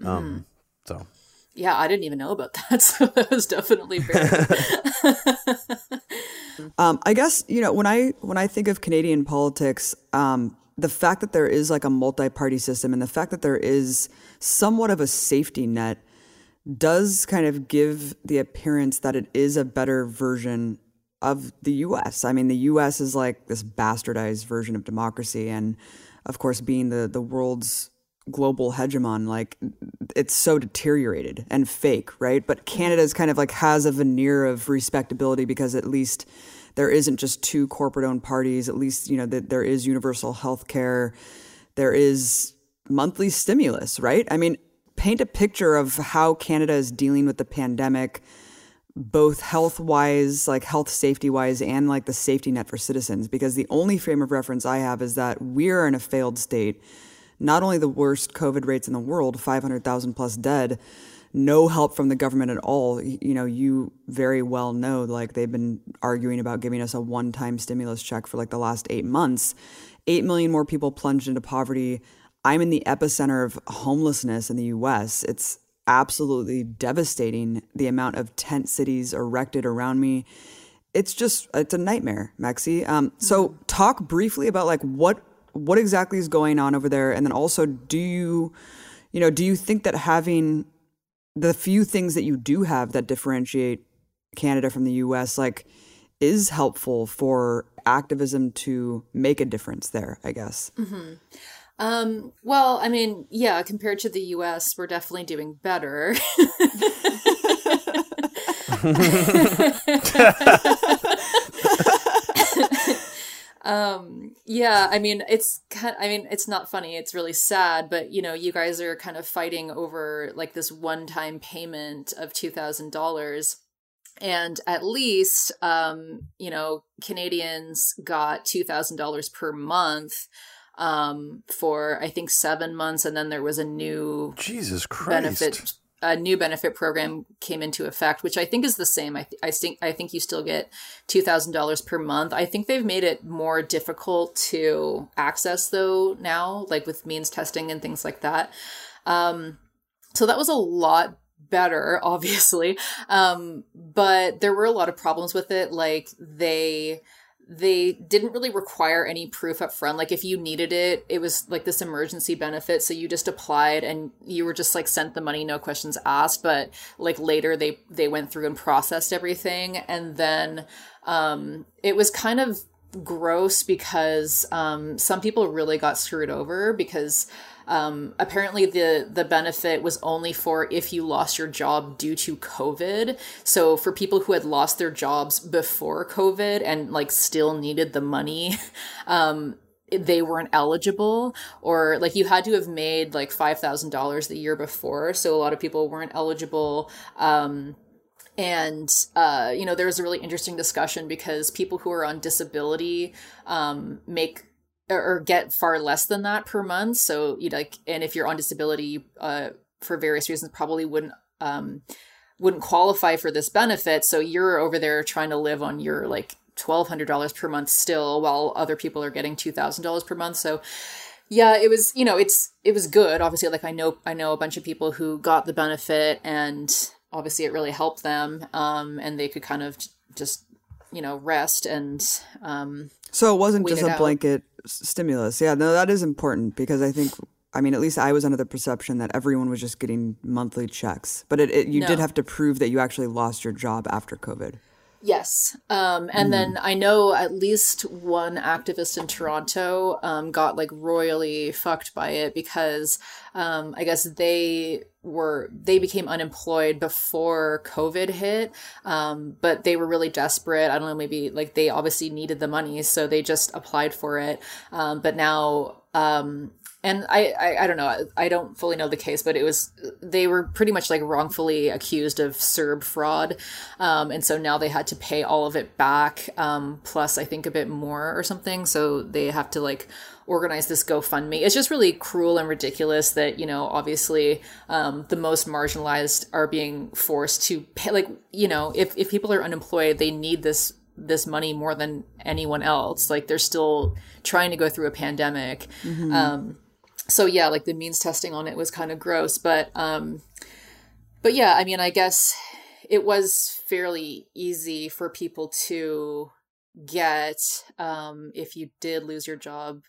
Mm-hmm. Um, so Yeah, I didn't even know about that. So that was definitely very. Um, I guess you know when I when I think of Canadian politics, um, the fact that there is like a multi-party system and the fact that there is somewhat of a safety net does kind of give the appearance that it is a better version of the U.S. I mean, the U.S. is like this bastardized version of democracy, and of course, being the the world's global hegemon, like it's so deteriorated and fake, right? But Canada's kind of like has a veneer of respectability because at least there isn't just two corporate owned parties. At least, you know, that there is universal health care. There is monthly stimulus, right? I mean, paint a picture of how Canada is dealing with the pandemic, both health wise, like health safety wise, and like the safety net for citizens. Because the only frame of reference I have is that we're in a failed state. Not only the worst COVID rates in the world, 500,000 plus dead, no help from the government at all. You know, you very well know, like they've been arguing about giving us a one time stimulus check for like the last eight months. Eight million more people plunged into poverty. I'm in the epicenter of homelessness in the US. It's absolutely devastating the amount of tent cities erected around me. It's just it's a nightmare, Maxi. Um, so talk briefly about like what what exactly is going on over there, and then also do you, you know, do you think that having the few things that you do have that differentiate Canada from the US, like, is helpful for activism to make a difference there, I guess. um, well, I mean, yeah, compared to the U.S., we're definitely doing better. um yeah i mean it's kind i mean it's not funny it's really sad but you know you guys are kind of fighting over like this one-time payment of $2000 and at least um you know canadians got $2000 per month um for i think seven months and then there was a new Jesus Christ. benefit a new benefit program came into effect, which I think is the same. I, th- I think I think you still get two thousand dollars per month. I think they've made it more difficult to access though now, like with means testing and things like that. Um, so that was a lot better, obviously, um, but there were a lot of problems with it. Like they they didn't really require any proof up front. Like if you needed it, it was like this emergency benefit. So you just applied and you were just like sent the money, no questions asked. But like later they, they went through and processed everything. And then, um, it was kind of gross because, um, some people really got screwed over because, um, apparently, the the benefit was only for if you lost your job due to COVID. So for people who had lost their jobs before COVID and like still needed the money, um, they weren't eligible or like you had to have made like $5000 the year before so a lot of people weren't eligible um, and uh, you know there was a really interesting discussion because people who are on disability um, make or get far less than that per month. So you like, and if you're on disability uh, for various reasons, probably wouldn't um, wouldn't qualify for this benefit. So you're over there trying to live on your like twelve hundred dollars per month still, while other people are getting two thousand dollars per month. So yeah, it was you know it's it was good. Obviously, like I know I know a bunch of people who got the benefit, and obviously it really helped them, um, and they could kind of just you know rest and um, so it wasn't just a blanket stimulus. Yeah, no, that is important because I think I mean, at least I was under the perception that everyone was just getting monthly checks, but it, it you no. did have to prove that you actually lost your job after COVID. Yes. Um, and mm. then I know at least one activist in Toronto um, got like royally fucked by it because um, I guess they were, they became unemployed before COVID hit, um, but they were really desperate. I don't know, maybe like they obviously needed the money, so they just applied for it. Um, but now um, and I, I, I don't know i don't fully know the case but it was they were pretty much like wrongfully accused of CERB fraud. Um, and so now they had to pay all of it back um, plus i think a bit more or something. So they have to like organize this gofundme. It's just really cruel and ridiculous that you know obviously um, the most marginalized are being forced to pay like you know if, if people are unemployed they need this this money more than anyone else. Like they're still trying to go through a pandemic. Mm-hmm. um, so yeah, like the means testing on it was kind of gross, but um but yeah, I mean, I guess it was fairly easy for people to get um if you did lose your job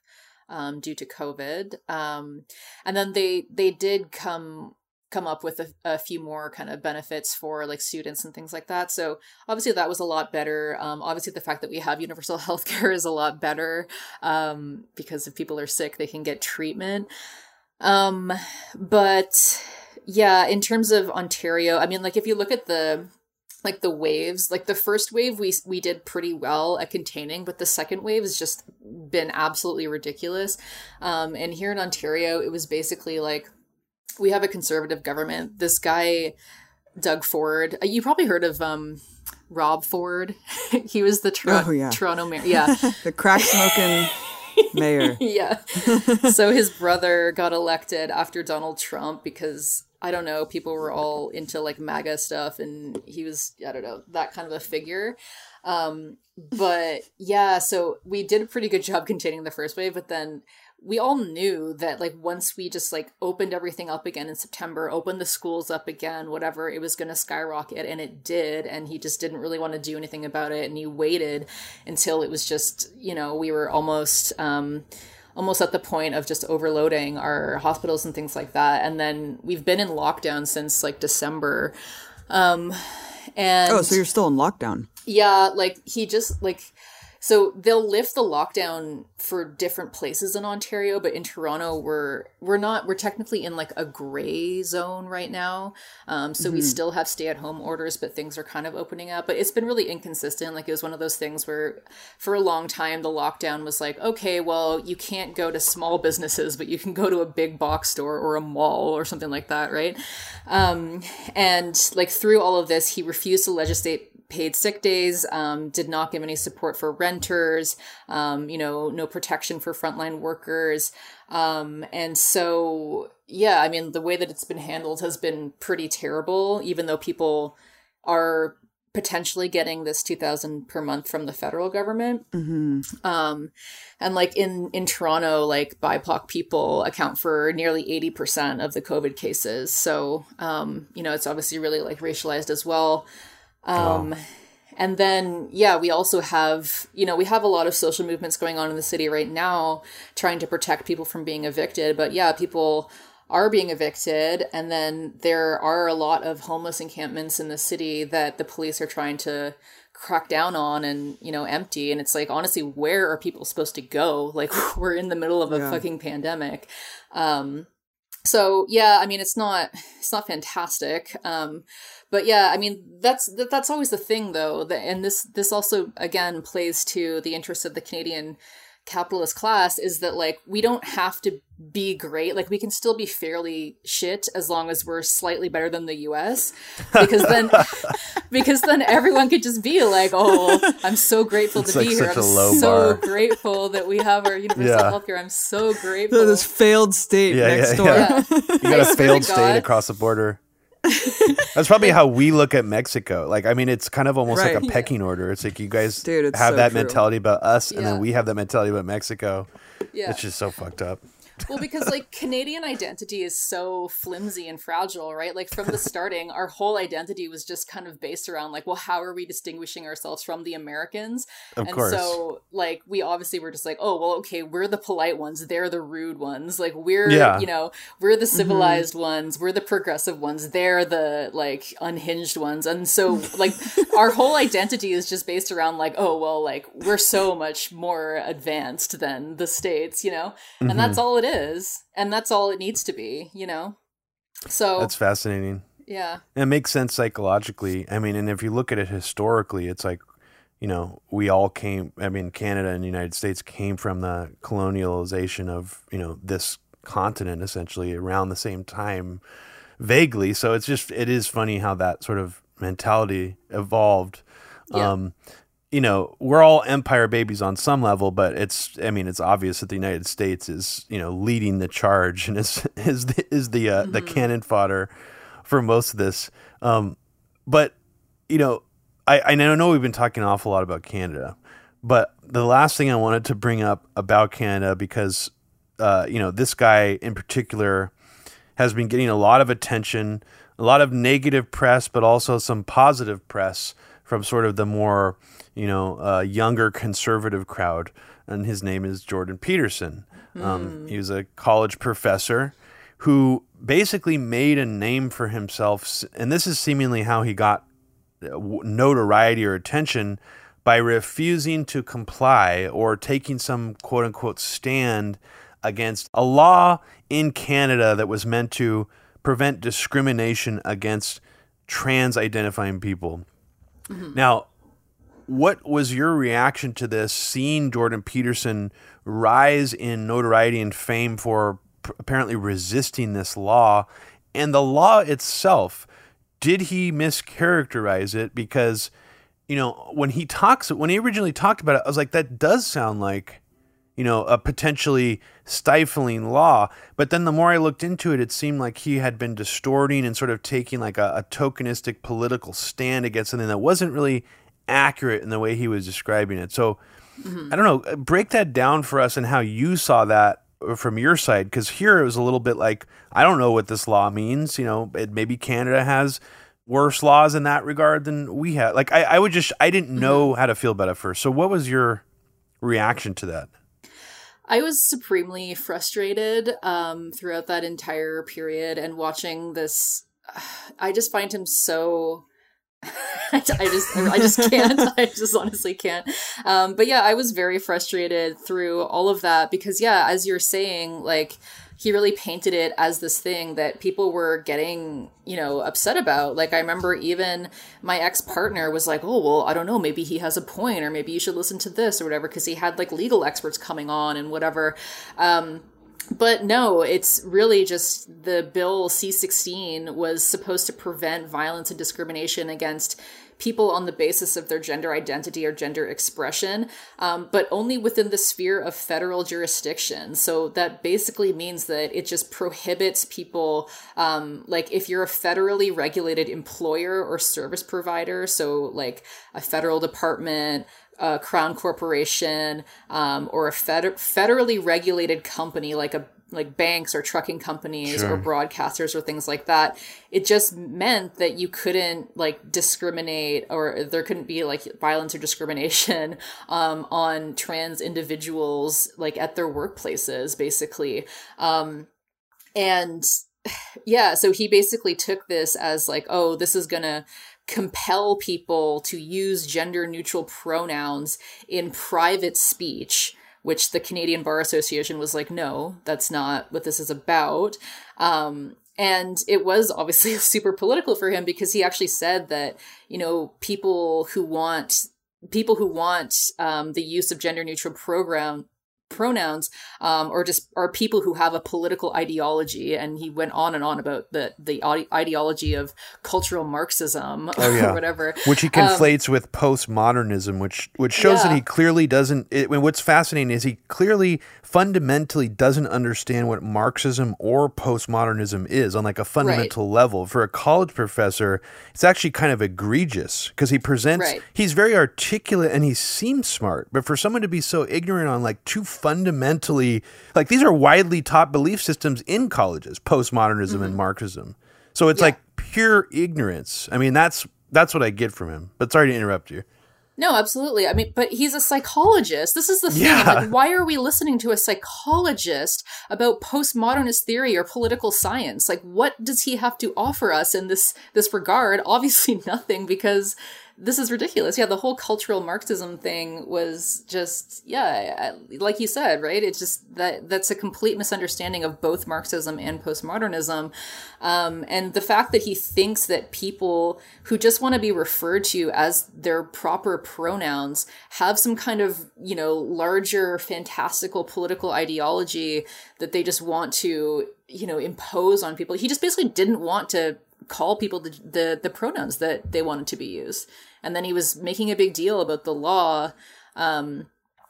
um due to COVID. Um and then they they did come come up with a, a, few more kind of benefits for like students and things like that. So obviously that was a lot better. Um, obviously the fact that we have universal healthcare is a lot better um, because if people are sick, they can get treatment. Um, but yeah, in terms of Ontario, I mean, like if you look at the like the waves like the first wave we we did pretty well at containing but the second wave has just been absolutely ridiculous um and here in ontario it was basically like we have a conservative government. This guy, Doug Ford, uh, you probably heard of um, Rob Ford. he was the oh, yeah. Toronto mayor. Yeah, the crack smoking mayor. yeah. so his brother got elected after Donald Trump because I don't know, people were all into like MAGA stuff, and he was I don't know that kind of a figure. Um, but yeah, so we did a pretty good job containing the first wave, but then we all knew that like once we just like opened everything up again in September, opened the schools up again, whatever, it was going to skyrocket and it did and he just didn't really want to do anything about it and he waited until it was just, you know, we were almost um almost at the point of just overloading our hospitals and things like that and then we've been in lockdown since like December. Um and Oh, so you're still in lockdown. Yeah, like he just like so they'll lift the lockdown for different places in Ontario, but in Toronto we're we're not we're technically in like a gray zone right now. Um, so mm-hmm. we still have stay at home orders, but things are kind of opening up. But it's been really inconsistent. Like it was one of those things where for a long time the lockdown was like, okay, well you can't go to small businesses, but you can go to a big box store or a mall or something like that, right? Um, and like through all of this, he refused to legislate paid sick days, um, did not give any support for renters, um, you know, no protection for frontline workers. Um, and so, yeah, I mean, the way that it's been handled has been pretty terrible, even though people are potentially getting this 2000 per month from the federal government mm-hmm. um and like in in toronto like bipoc people account for nearly 80% of the covid cases so um you know it's obviously really like racialized as well um, wow. and then, yeah, we also have, you know, we have a lot of social movements going on in the city right now trying to protect people from being evicted. But yeah, people are being evicted. And then there are a lot of homeless encampments in the city that the police are trying to crack down on and, you know, empty. And it's like, honestly, where are people supposed to go? Like, we're in the middle of a yeah. fucking pandemic. Um, so yeah, I mean, it's not, it's not fantastic. Um, but yeah, I mean that's that, that's always the thing though, that, and this this also again plays to the interest of the Canadian capitalist class is that like we don't have to be great. Like we can still be fairly shit as long as we're slightly better than the US because then because then everyone could just be like oh I'm so grateful it's to like be here I'm so bar. grateful that we have our universal yeah. healthcare. I'm so grateful. this failed state yeah, next yeah, door. yeah. you got a failed state across the border that's probably how we look at Mexico. Like, I mean, it's kind of almost right. like a pecking order. It's like you guys Dude, have so that true. mentality about us, and then we have that mentality about Mexico. Yeah. It's just so fucked up well, because like Canadian identity is so flimsy and fragile, right? Like from the starting, our whole identity was just kind of based around like, well, how are we distinguishing ourselves from the Americans? Of and course. so like we obviously were just like, oh, well, okay, we're the polite ones, they're the rude ones. Like we're yeah. you know, we're the mm-hmm. civilized mm-hmm. ones, we're the progressive ones, they're the like unhinged ones. And so like our whole identity is just based around like, oh, well, like we're so much more advanced than the states, you know? And mm-hmm. that's all it is and that's all it needs to be you know? So that's fascinating. Yeah. And it makes sense psychologically. I mean and if you look at it historically it's like you know we all came i mean canada and the united states came from the colonialization of you know this continent essentially around the same time vaguely. So it's just it is funny how that sort of mentality evolved. Yeah. um you know, we're all empire babies on some level, but it's I mean, it's obvious that the United States is, you know, leading the charge and is is the, is the uh, mm-hmm. the cannon fodder for most of this. Um, but you know, I I know we've been talking an awful lot about Canada, but the last thing I wanted to bring up about Canada because uh, you know, this guy in particular has been getting a lot of attention, a lot of negative press, but also some positive press from sort of the more you know, uh, younger conservative crowd, and his name is Jordan Peterson. Mm. Um, he was a college professor who basically made a name for himself, and this is seemingly how he got uh, notoriety or attention by refusing to comply or taking some quote unquote stand against a law in Canada that was meant to prevent discrimination against trans identifying people. Mm-hmm. Now, what was your reaction to this? Seeing Jordan Peterson rise in notoriety and fame for p- apparently resisting this law, and the law itself, did he mischaracterize it? Because you know when he talks, when he originally talked about it, I was like, that does sound like you know a potentially stifling law. But then the more I looked into it, it seemed like he had been distorting and sort of taking like a, a tokenistic political stand against something that wasn't really accurate in the way he was describing it. So mm-hmm. I don't know, break that down for us and how you saw that from your side because here it was a little bit like I don't know what this law means. You know, it, maybe Canada has worse laws in that regard than we have. Like I, I would just I didn't know mm-hmm. how to feel about it first. So what was your reaction to that? I was supremely frustrated um, throughout that entire period and watching this. I just find him so I just I just can't. I just honestly can't. Um, but yeah, I was very frustrated through all of that because yeah, as you're saying, like he really painted it as this thing that people were getting, you know, upset about. Like I remember even my ex-partner was like, "Oh, well, I don't know, maybe he has a point or maybe you should listen to this or whatever" because he had like legal experts coming on and whatever. Um, but no, it's really just the bill C16 was supposed to prevent violence and discrimination against people on the basis of their gender identity or gender expression, um, but only within the sphere of federal jurisdiction. So that basically means that it just prohibits people, um, like if you're a federally regulated employer or service provider, so like a federal department, a crown corporation um, or a fed- federally regulated company like a like banks or trucking companies sure. or broadcasters or things like that. It just meant that you couldn't like discriminate or there couldn't be like violence or discrimination um, on trans individuals like at their workplaces, basically. Um, and yeah, so he basically took this as like, oh, this is gonna compel people to use gender neutral pronouns in private speech which the Canadian Bar Association was like, no, that's not what this is about. Um, and it was obviously super political for him because he actually said that, you know, people who want people who want um, the use of gender neutral program pronouns um, or just are people who have a political ideology and he went on and on about the the ideology of cultural marxism oh, yeah. or whatever which he um, conflates um, with postmodernism which which shows yeah. that he clearly doesn't it, what's fascinating is he clearly fundamentally doesn't understand what marxism or postmodernism is on like a fundamental right. level for a college professor it's actually kind of egregious because he presents right. he's very articulate and he seems smart but for someone to be so ignorant on like two fundamentally like these are widely taught belief systems in colleges, postmodernism mm-hmm. and Marxism. So it's yeah. like pure ignorance. I mean, that's that's what I get from him. But sorry to interrupt you. No, absolutely. I mean, but he's a psychologist. This is the thing. Yeah. Like, why are we listening to a psychologist about postmodernist theory or political science? Like, what does he have to offer us in this this regard? Obviously, nothing, because this is ridiculous. Yeah, the whole cultural Marxism thing was just yeah, like you said, right? It's just that that's a complete misunderstanding of both Marxism and postmodernism, um, and the fact that he thinks that people who just want to be referred to as their proper pronouns have some kind of you know larger fantastical political ideology that they just want to you know impose on people. He just basically didn't want to call people the, the, the pronouns that they wanted to be used and then he was making a big deal about the law um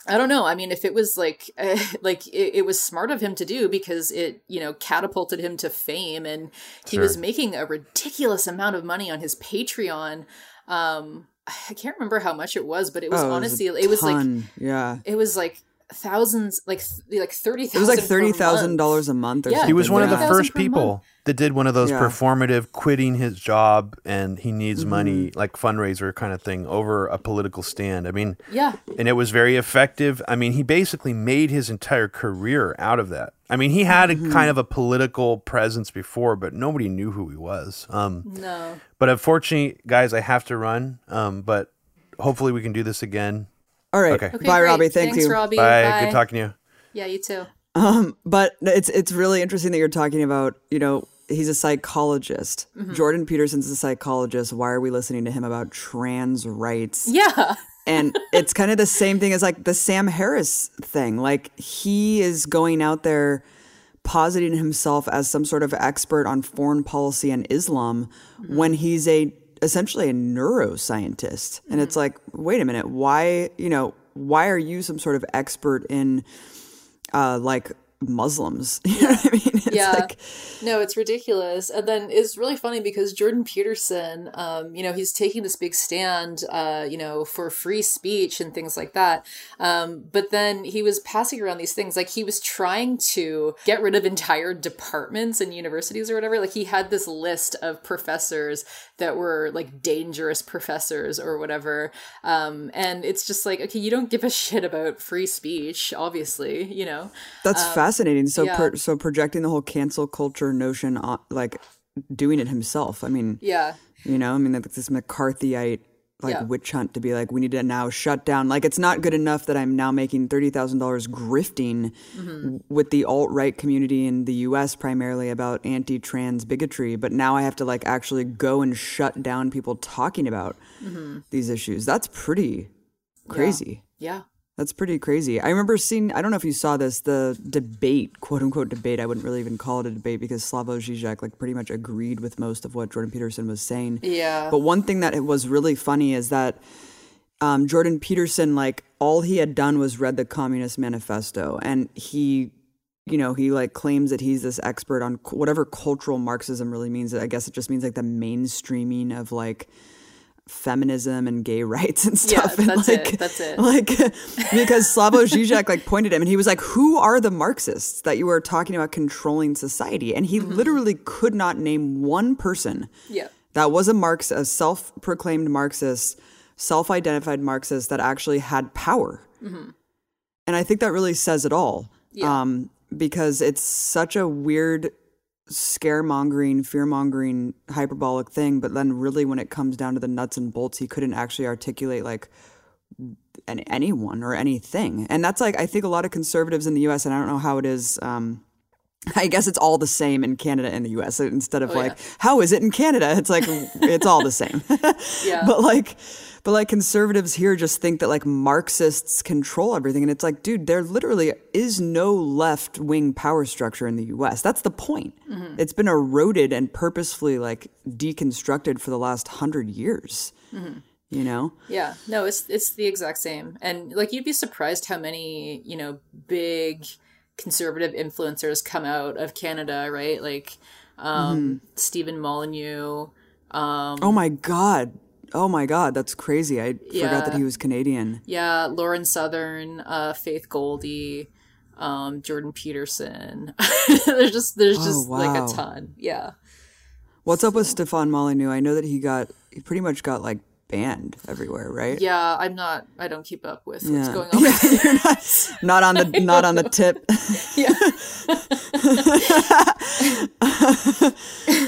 I don't know. I mean, if it was like, uh, like it, it, was smart of him to do because it, you know, catapulted him to fame, and he sure. was making a ridiculous amount of money on his Patreon. Um, I can't remember how much it was, but it was oh, honestly, it was, it was like, yeah, it was like thousands, like like thirty. It was like thirty thousand dollars a month. Or yeah, something. he was one of the first people that did one of those yeah. performative quitting his job and he needs mm-hmm. money, like fundraiser kind of thing, over a political stand. I mean, yeah, and it was very effective. I mean, he basically made his entire career out of that. I mean, he had a mm-hmm. kind of a political presence before, but nobody knew who he was. Um, no. But unfortunately, guys, I have to run. Um, but hopefully, we can do this again. All right. Okay. okay Bye, great. Robbie. Thank Thanks, you. Robbie. Bye. Bye. Good talking to you. Yeah, you too. Um, but it's it's really interesting that you're talking about, you know, he's a psychologist. Mm-hmm. Jordan Peterson's a psychologist. Why are we listening to him about trans rights? Yeah. and it's kind of the same thing as like the Sam Harris thing. Like he is going out there positing himself as some sort of expert on foreign policy and Islam mm-hmm. when he's a essentially a neuroscientist. And it's mm-hmm. like, wait a minute, why, you know, why are you some sort of expert in uh, like Muslims. You know what I mean? It's yeah. Like... no, it's ridiculous. And then it's really funny because Jordan Peterson, um, you know, he's taking this big stand, uh, you know, for free speech and things like that. Um, but then he was passing around these things like he was trying to get rid of entire departments and universities or whatever. Like he had this list of professors that were like dangerous professors or whatever. Um, and it's just like, okay, you don't give a shit about free speech, obviously, you know. That's um, fascinating. So, yeah. per, so projecting the whole cancel culture notion, on, like doing it himself. I mean, yeah, you know, I mean, like this McCarthyite like yeah. witch hunt to be like, we need to now shut down. Like, it's not good enough that I'm now making thirty thousand dollars grifting mm-hmm. with the alt right community in the U.S. primarily about anti-trans bigotry, but now I have to like actually go and shut down people talking about mm-hmm. these issues. That's pretty crazy. yeah. yeah. That's pretty crazy. I remember seeing, I don't know if you saw this, the debate, quote unquote debate. I wouldn't really even call it a debate because Slavoj Žižek like pretty much agreed with most of what Jordan Peterson was saying. Yeah. But one thing that was really funny is that um, Jordan Peterson, like all he had done was read the Communist Manifesto and he, you know, he like claims that he's this expert on whatever cultural Marxism really means. I guess it just means like the mainstreaming of like, feminism and gay rights and stuff. Yeah, and that's like, it. That's it. Like because Slavoj Žižek like pointed him and he was like, "Who are the Marxists that you are talking about controlling society?" And he literally could not name one person Yeah. that was a Marx, a self-proclaimed Marxist, self-identified Marxist that actually had power. And I think that really says it all. Yeah. Um, because it's such a weird scaremongering, fear-mongering, hyperbolic thing, but then really when it comes down to the nuts and bolts, he couldn't actually articulate like an, anyone or anything. And that's like I think a lot of conservatives in the US and I don't know how it is um I guess it's all the same in Canada and the US instead of Oh, like yeah. how is it in Canada? It's like it's all the same. Yeah. But like but like conservatives here just think that like Marxists control everything and it's like dude there literally is no left wing power structure in the US. That's the point. Mm-hmm. It's been eroded and purposefully like deconstructed for the last 100 years. Mm-hmm. You know? Yeah, no, it's it's the exact same, and like you'd be surprised how many you know big conservative influencers come out of Canada, right? Like um, Stefan Molyneux. Um, Oh my god. Oh my god, that's crazy. I forgot that he was Canadian. yeah, Lauren Southern, uh, Faith Goldy, um, Jordan Peterson. there's just there's Oh, just like a ton. Yeah. What's up with Stefan Molyneux? I know that he got he pretty much got like banned everywhere, right? Yeah, I'm not. I don't keep up with what's going on. with You're not, not on the not on the tip. yeah.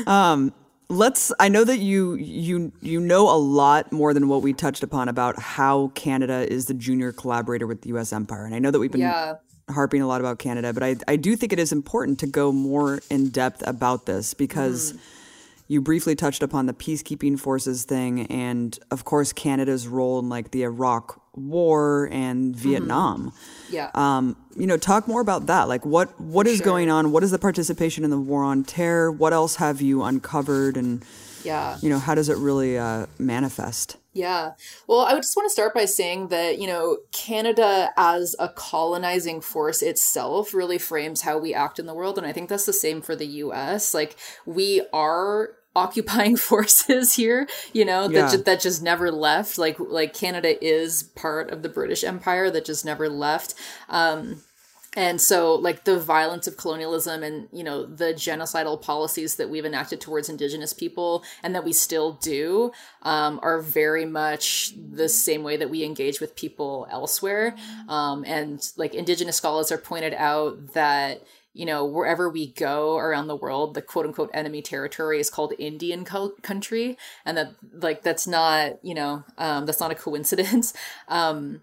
um, Let's I know that you you you know a lot more than what we touched upon about how Canada is the junior collaborator with the US empire. And I know that we've been Yeah. harping a lot about Canada, but I I do think it is important to go more in depth about this because you briefly touched upon the peacekeeping forces thing and of course Canada's role in like the Iraq war and Vietnam. Yeah. Um, you know, talk more about that. Like what what is Sure. going on? What is the participation in the war on terror? What else have you uncovered and yeah. you know, how does it really uh, manifest? Yeah. Well, I would just want to start by saying that, you know, Canada as a colonizing force itself really frames how we act in the world. And I think that's the same for the US. Like, we are occupying forces here you know that, Yeah. ju- that just never left like like canada is part of the british empire that just never left um and so, like the violence of colonialism and, you know, the genocidal policies that we've enacted towards indigenous people and that we still do um, are very much the same way that we engage with people elsewhere. Um, and like indigenous scholars are pointed out that, you know, wherever we go around the world, the quote unquote enemy territory is called Indian cul- country. And that, like, that's not, you know, um, that's not a coincidence. Um,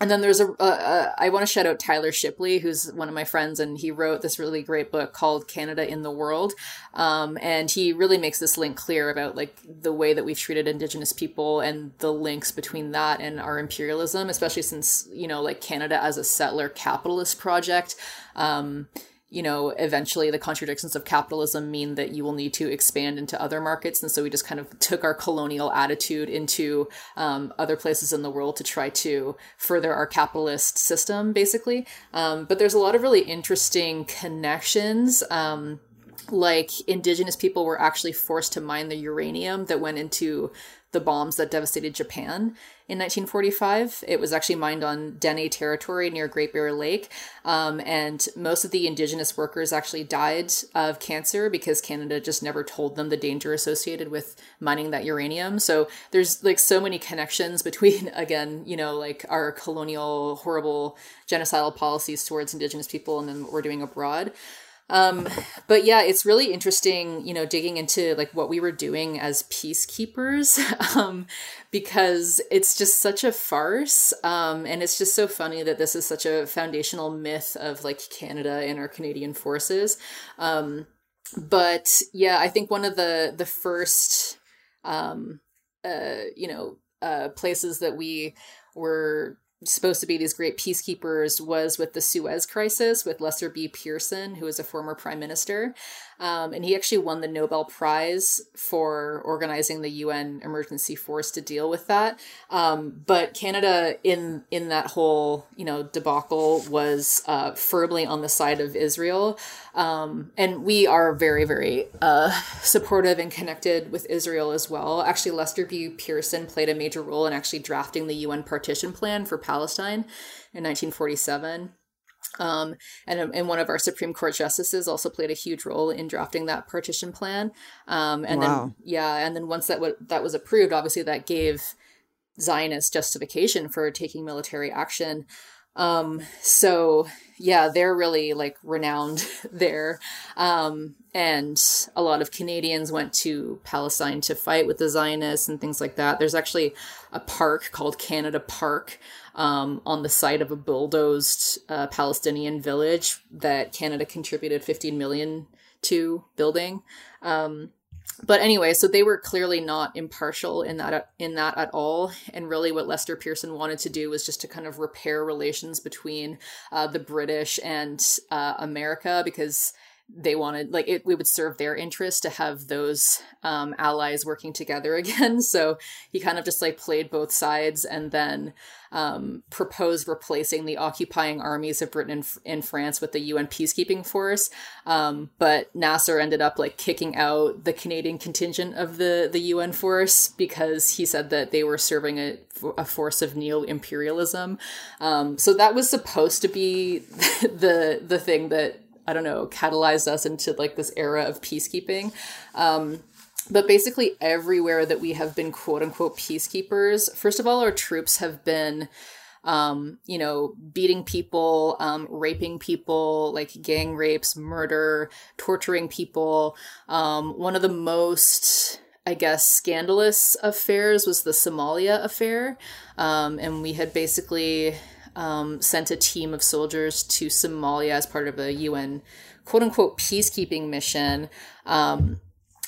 and then there's a I want to shout out Tyler Shipley, who's one of my friends, and he wrote this really great book called Canada in the World. Um, and he really makes this link clear about like the way that we've treated Indigenous people and the links between that and our imperialism, especially since you know like Canada as a settler capitalist project. Um, you know, eventually the contradictions of capitalism mean that you will need to expand into other markets. And so we just kind of took our colonial attitude into um, other places in the world to try to further our capitalist system, basically. Um, but there's a lot of really interesting connections. Um, like indigenous people were actually forced to mine the uranium that went into the bombs that devastated Japan in 1945. It was actually mined on Dene territory near Great Bear Lake. Um, and most of the indigenous workers actually died of cancer because Canada just never told them the danger associated with mining that uranium. So there's like so many connections between, again, you know, like our colonial, horrible genocidal policies towards indigenous people and then what we're doing abroad Um, but yeah it's really interesting you know digging into like what we were doing as peacekeepers um, because it's just such a farce um, and it's just so funny that this is such a foundational myth of like canada and our canadian forces. Um, but yeah i think one of the the first um, uh, you know uh, places that we were supposed to be these great peacekeepers was with the Suez Crisis with Lester B. Pearson, who was a former prime minister. Um, and he actually won the Nobel Prize for organizing the UN emergency force to deal with that. Um, but Canada, in in that whole you know debacle, was uh, firmly on the side of Israel, um, and we are very very uh, supportive and connected with Israel as well. Actually, Lester B. Pearson played a major role in actually drafting the UN partition plan for Palestine in 1947. Um, and, and one of our Supreme Court justices also played a huge role in drafting that partition plan. Um, and wow. then, yeah, and then once that w- that was approved, obviously that gave Zionist justification for taking military action. Um, so yeah, they're really like renowned there. Um, and a lot of Canadians went to Palestine to fight with the Zionists and things like that. There's actually a park called Canada Park um, on the site of a bulldozed uh, Palestinian village that Canada contributed 15 million to building. Um, but anyway, so they were clearly not impartial in that in that at all. And really, what Lester Pearson wanted to do was just to kind of repair relations between uh, the British and uh, America because they wanted like it we would serve their interest to have those um, allies working together again. So he kind of just like played both sides and then um, proposed replacing the occupying armies of britain and, france with the un peacekeeping force. Um, but nasser ended up like kicking out the canadian contingent of the the un force because he said that they were serving a, a force of neo-imperialism. Um, so that was supposed to be the the thing that I don't know, catalyzed us into like this era of peacekeeping. Um, but basically, everywhere that we have been quote unquote peacekeepers, first of all, our troops have been. Um, you know, beating people, um, raping people, like gang rapes, murder, torturing people. Um, one of the most I guess, scandalous affairs was the Somalia affair. Um, and we had basically um, sent a team of soldiers to Somalia as part of a UN quote unquote peacekeeping mission. Um,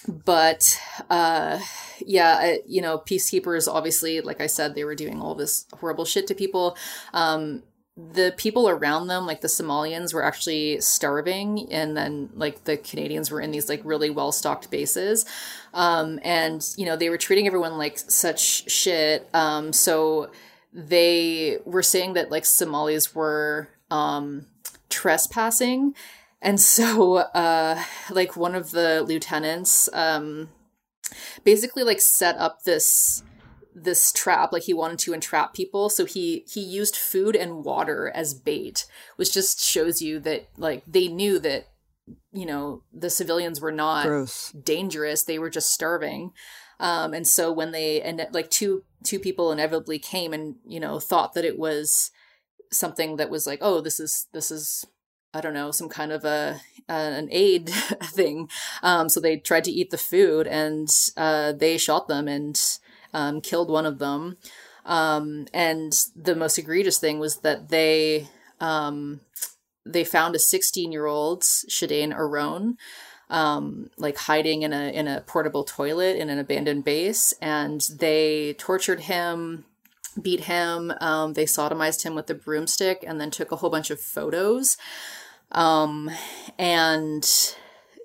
but uh, yeah, you know, peacekeepers obviously, like I said, they were doing all this horrible shit to people. Um, the people around them, like the Somalians, were actually starving, and then like the Canadians were in these like really well stocked bases, um, and you know they were treating everyone like such shit. Um, so they were saying that like Somalis were um, trespassing. And so, uh, like one of the lieutenants, um, basically like set up this this trap like he wanted to entrap people so he he used food and water as bait which just shows you that like they knew that you know the civilians were not Gross. dangerous they were just starving um, and so when they and like two two people inevitably came and you know thought that it was something that was like oh this is this is I don't know some kind of a uh, an aid thing. Um, so they tried to eat the food and uh, they shot them and um, killed one of them. Um, and the most egregious thing was that they um, they found a 16 year old Shidane Arone um, like hiding in a in a portable toilet in an abandoned base, and they tortured him, beat him, um, they sodomized him with a broomstick, and then took a whole bunch of photos. Um, and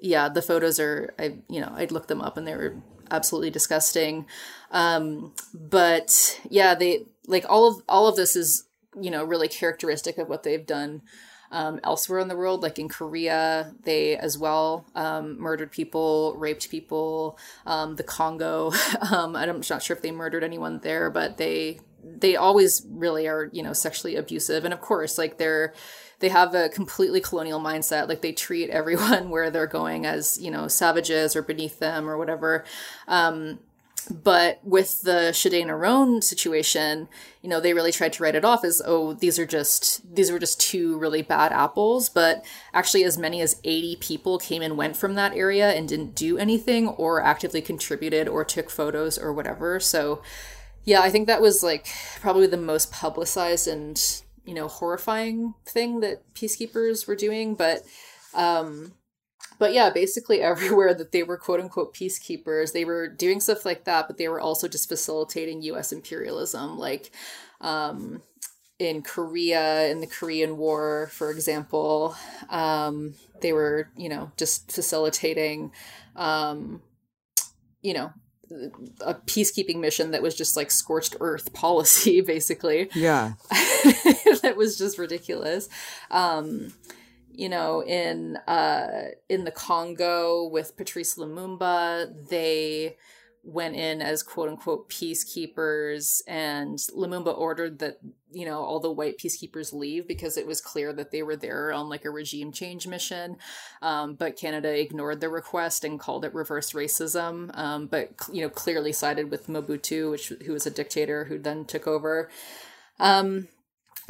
yeah, the photos are I you know I'd look them up, and they were absolutely disgusting. Um, but yeah, they like all of all of this is you know really characteristic of what they've done um, elsewhere in the world, like in Korea, they as well um, murdered people, raped people. Um, the Congo, um, I'm not sure if they murdered anyone there, but they they always really are, you know, sexually abusive. And of course, like they're they have a completely colonial mindset. Like they treat everyone where they're going as you know savages or beneath them or whatever. Um, but with the Shidane Arone situation, you know, they really tried to write it off as, oh, these are just these were just two really bad apples. But actually, as many as 80 people came and went from that area and didn't do anything or actively contributed or took photos or whatever. So, yeah, I think that was like probably the most publicized and you know horrifying thing that peacekeepers were doing. But um, but yeah, basically everywhere that they were quote unquote peacekeepers, they were doing stuff like that, but they were also just facilitating US imperialism. Like, um, in Korea in the Korean War, for example. Um, they were, you know, just facilitating, um, you know, a peacekeeping mission that was just like scorched earth policy, basically. Yeah. that was just ridiculous. Um, you know, in uh, in the Congo with Patrice Lumumba, they went in as quote unquote peacekeepers and Lumumba ordered that you know all the white peacekeepers leave because it was clear that they were there on like a regime change mission. Um, but Canada ignored the request and called it reverse racism um, but you know clearly sided with Mobutu which who was a dictator who then took over. Um,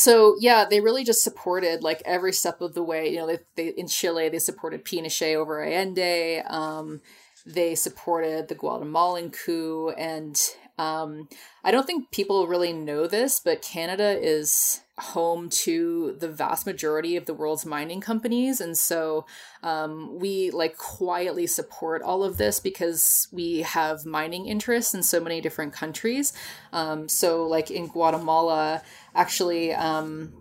so yeah, they really just supported like every step of the way. You know, they, they in Chile they supported Pinochet over Allende. Um, they supported the Guatemalan coup. And um, I don't think people really know this, but Canada is home to the vast majority of the world's mining companies. And so um, we like quietly support all of this because we have mining interests in so many different countries. Um, so, like in Guatemala, actually, um,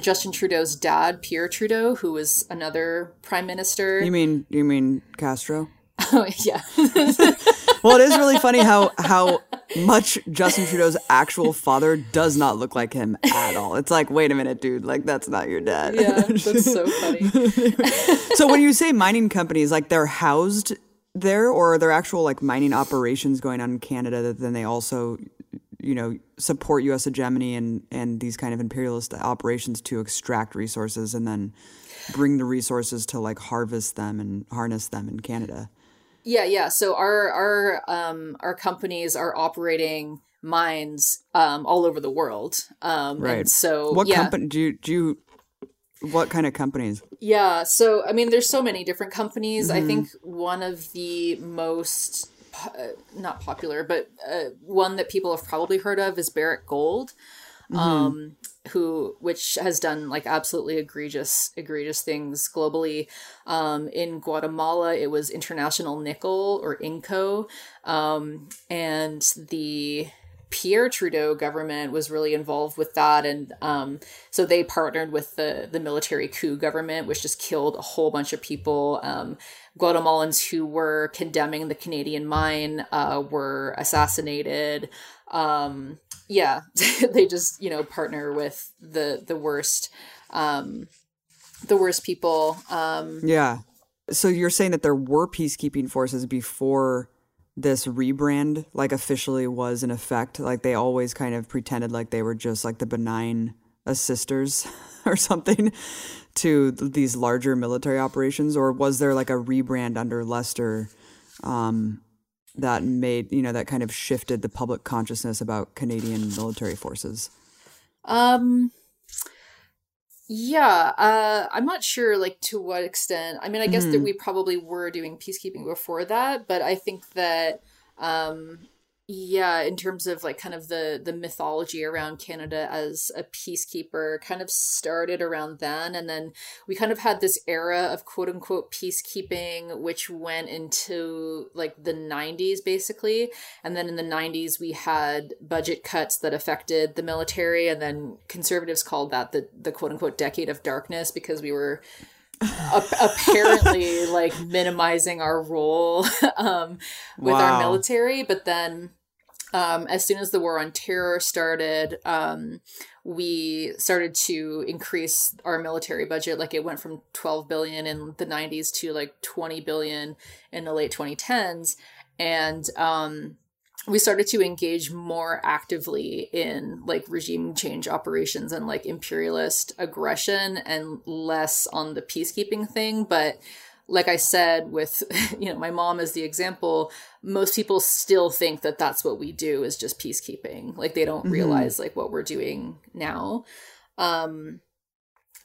Justin Trudeau's dad, Pierre Trudeau, who was another prime minister. You mean you mean Castro? Oh yeah. well, it is really funny how how much Justin Trudeau's actual father does not look like him at all. It's like, wait a minute, dude, like that's not your dad. Yeah, that's so funny. so when you say mining companies, like they're housed there, or are there actual like mining operations going on in Canada that then they also, you know, support U.S. hegemony and and these kind of imperialist operations to extract resources and then bring the resources to like harvest them and harness them in Canada. Yeah, yeah. So our our um our companies are operating mines um all over the world. Um right. so what yeah. company do you do you what kind of companies? Yeah, so I mean there's so many different companies. Mm-hmm. I think one of the most uh, not popular, but uh, one that people have probably heard of is Barrick Gold. Mm-hmm. Um who which has done like absolutely egregious egregious things globally um, in guatemala it was international nickel or inco um, and the Pierre Trudeau government was really involved with that, and um, so they partnered with the the military coup government, which just killed a whole bunch of people. Um, Guatemalans who were condemning the Canadian mine uh, were assassinated. Um, yeah, they just you know partner with the the worst, um, the worst people. Um, yeah. So you're saying that there were peacekeeping forces before this rebrand like officially was in effect like they always kind of pretended like they were just like the benign assisters or something to these larger military operations or was there like a rebrand under Lester um, that made you know that kind of shifted the public consciousness about Canadian military forces? Um yeah, uh I'm not sure like to what extent. I mean, I guess mm-hmm. that we probably were doing peacekeeping before that, but I think that um yeah in terms of like kind of the the mythology around canada as a peacekeeper kind of started around then and then we kind of had this era of quote unquote peacekeeping which went into like the 90s basically. And then in the 90s we had budget cuts that affected the military and then conservatives called that the the quote unquote decade of darkness because we were apparently like minimizing our role um, with wow. our military. But then, um, as soon as the war on terror started, um, we started to increase our military budget. Like it went from 12 billion in the 90s to like 20 billion in the late 2010s. And um, we started to engage more actively in like regime change operations and like imperialist aggression and less on the peacekeeping thing. But like i said with you know my mom as the example most people still think that that's what we do is just peacekeeping. Like they don't mm-hmm. realize like what we're doing now. Um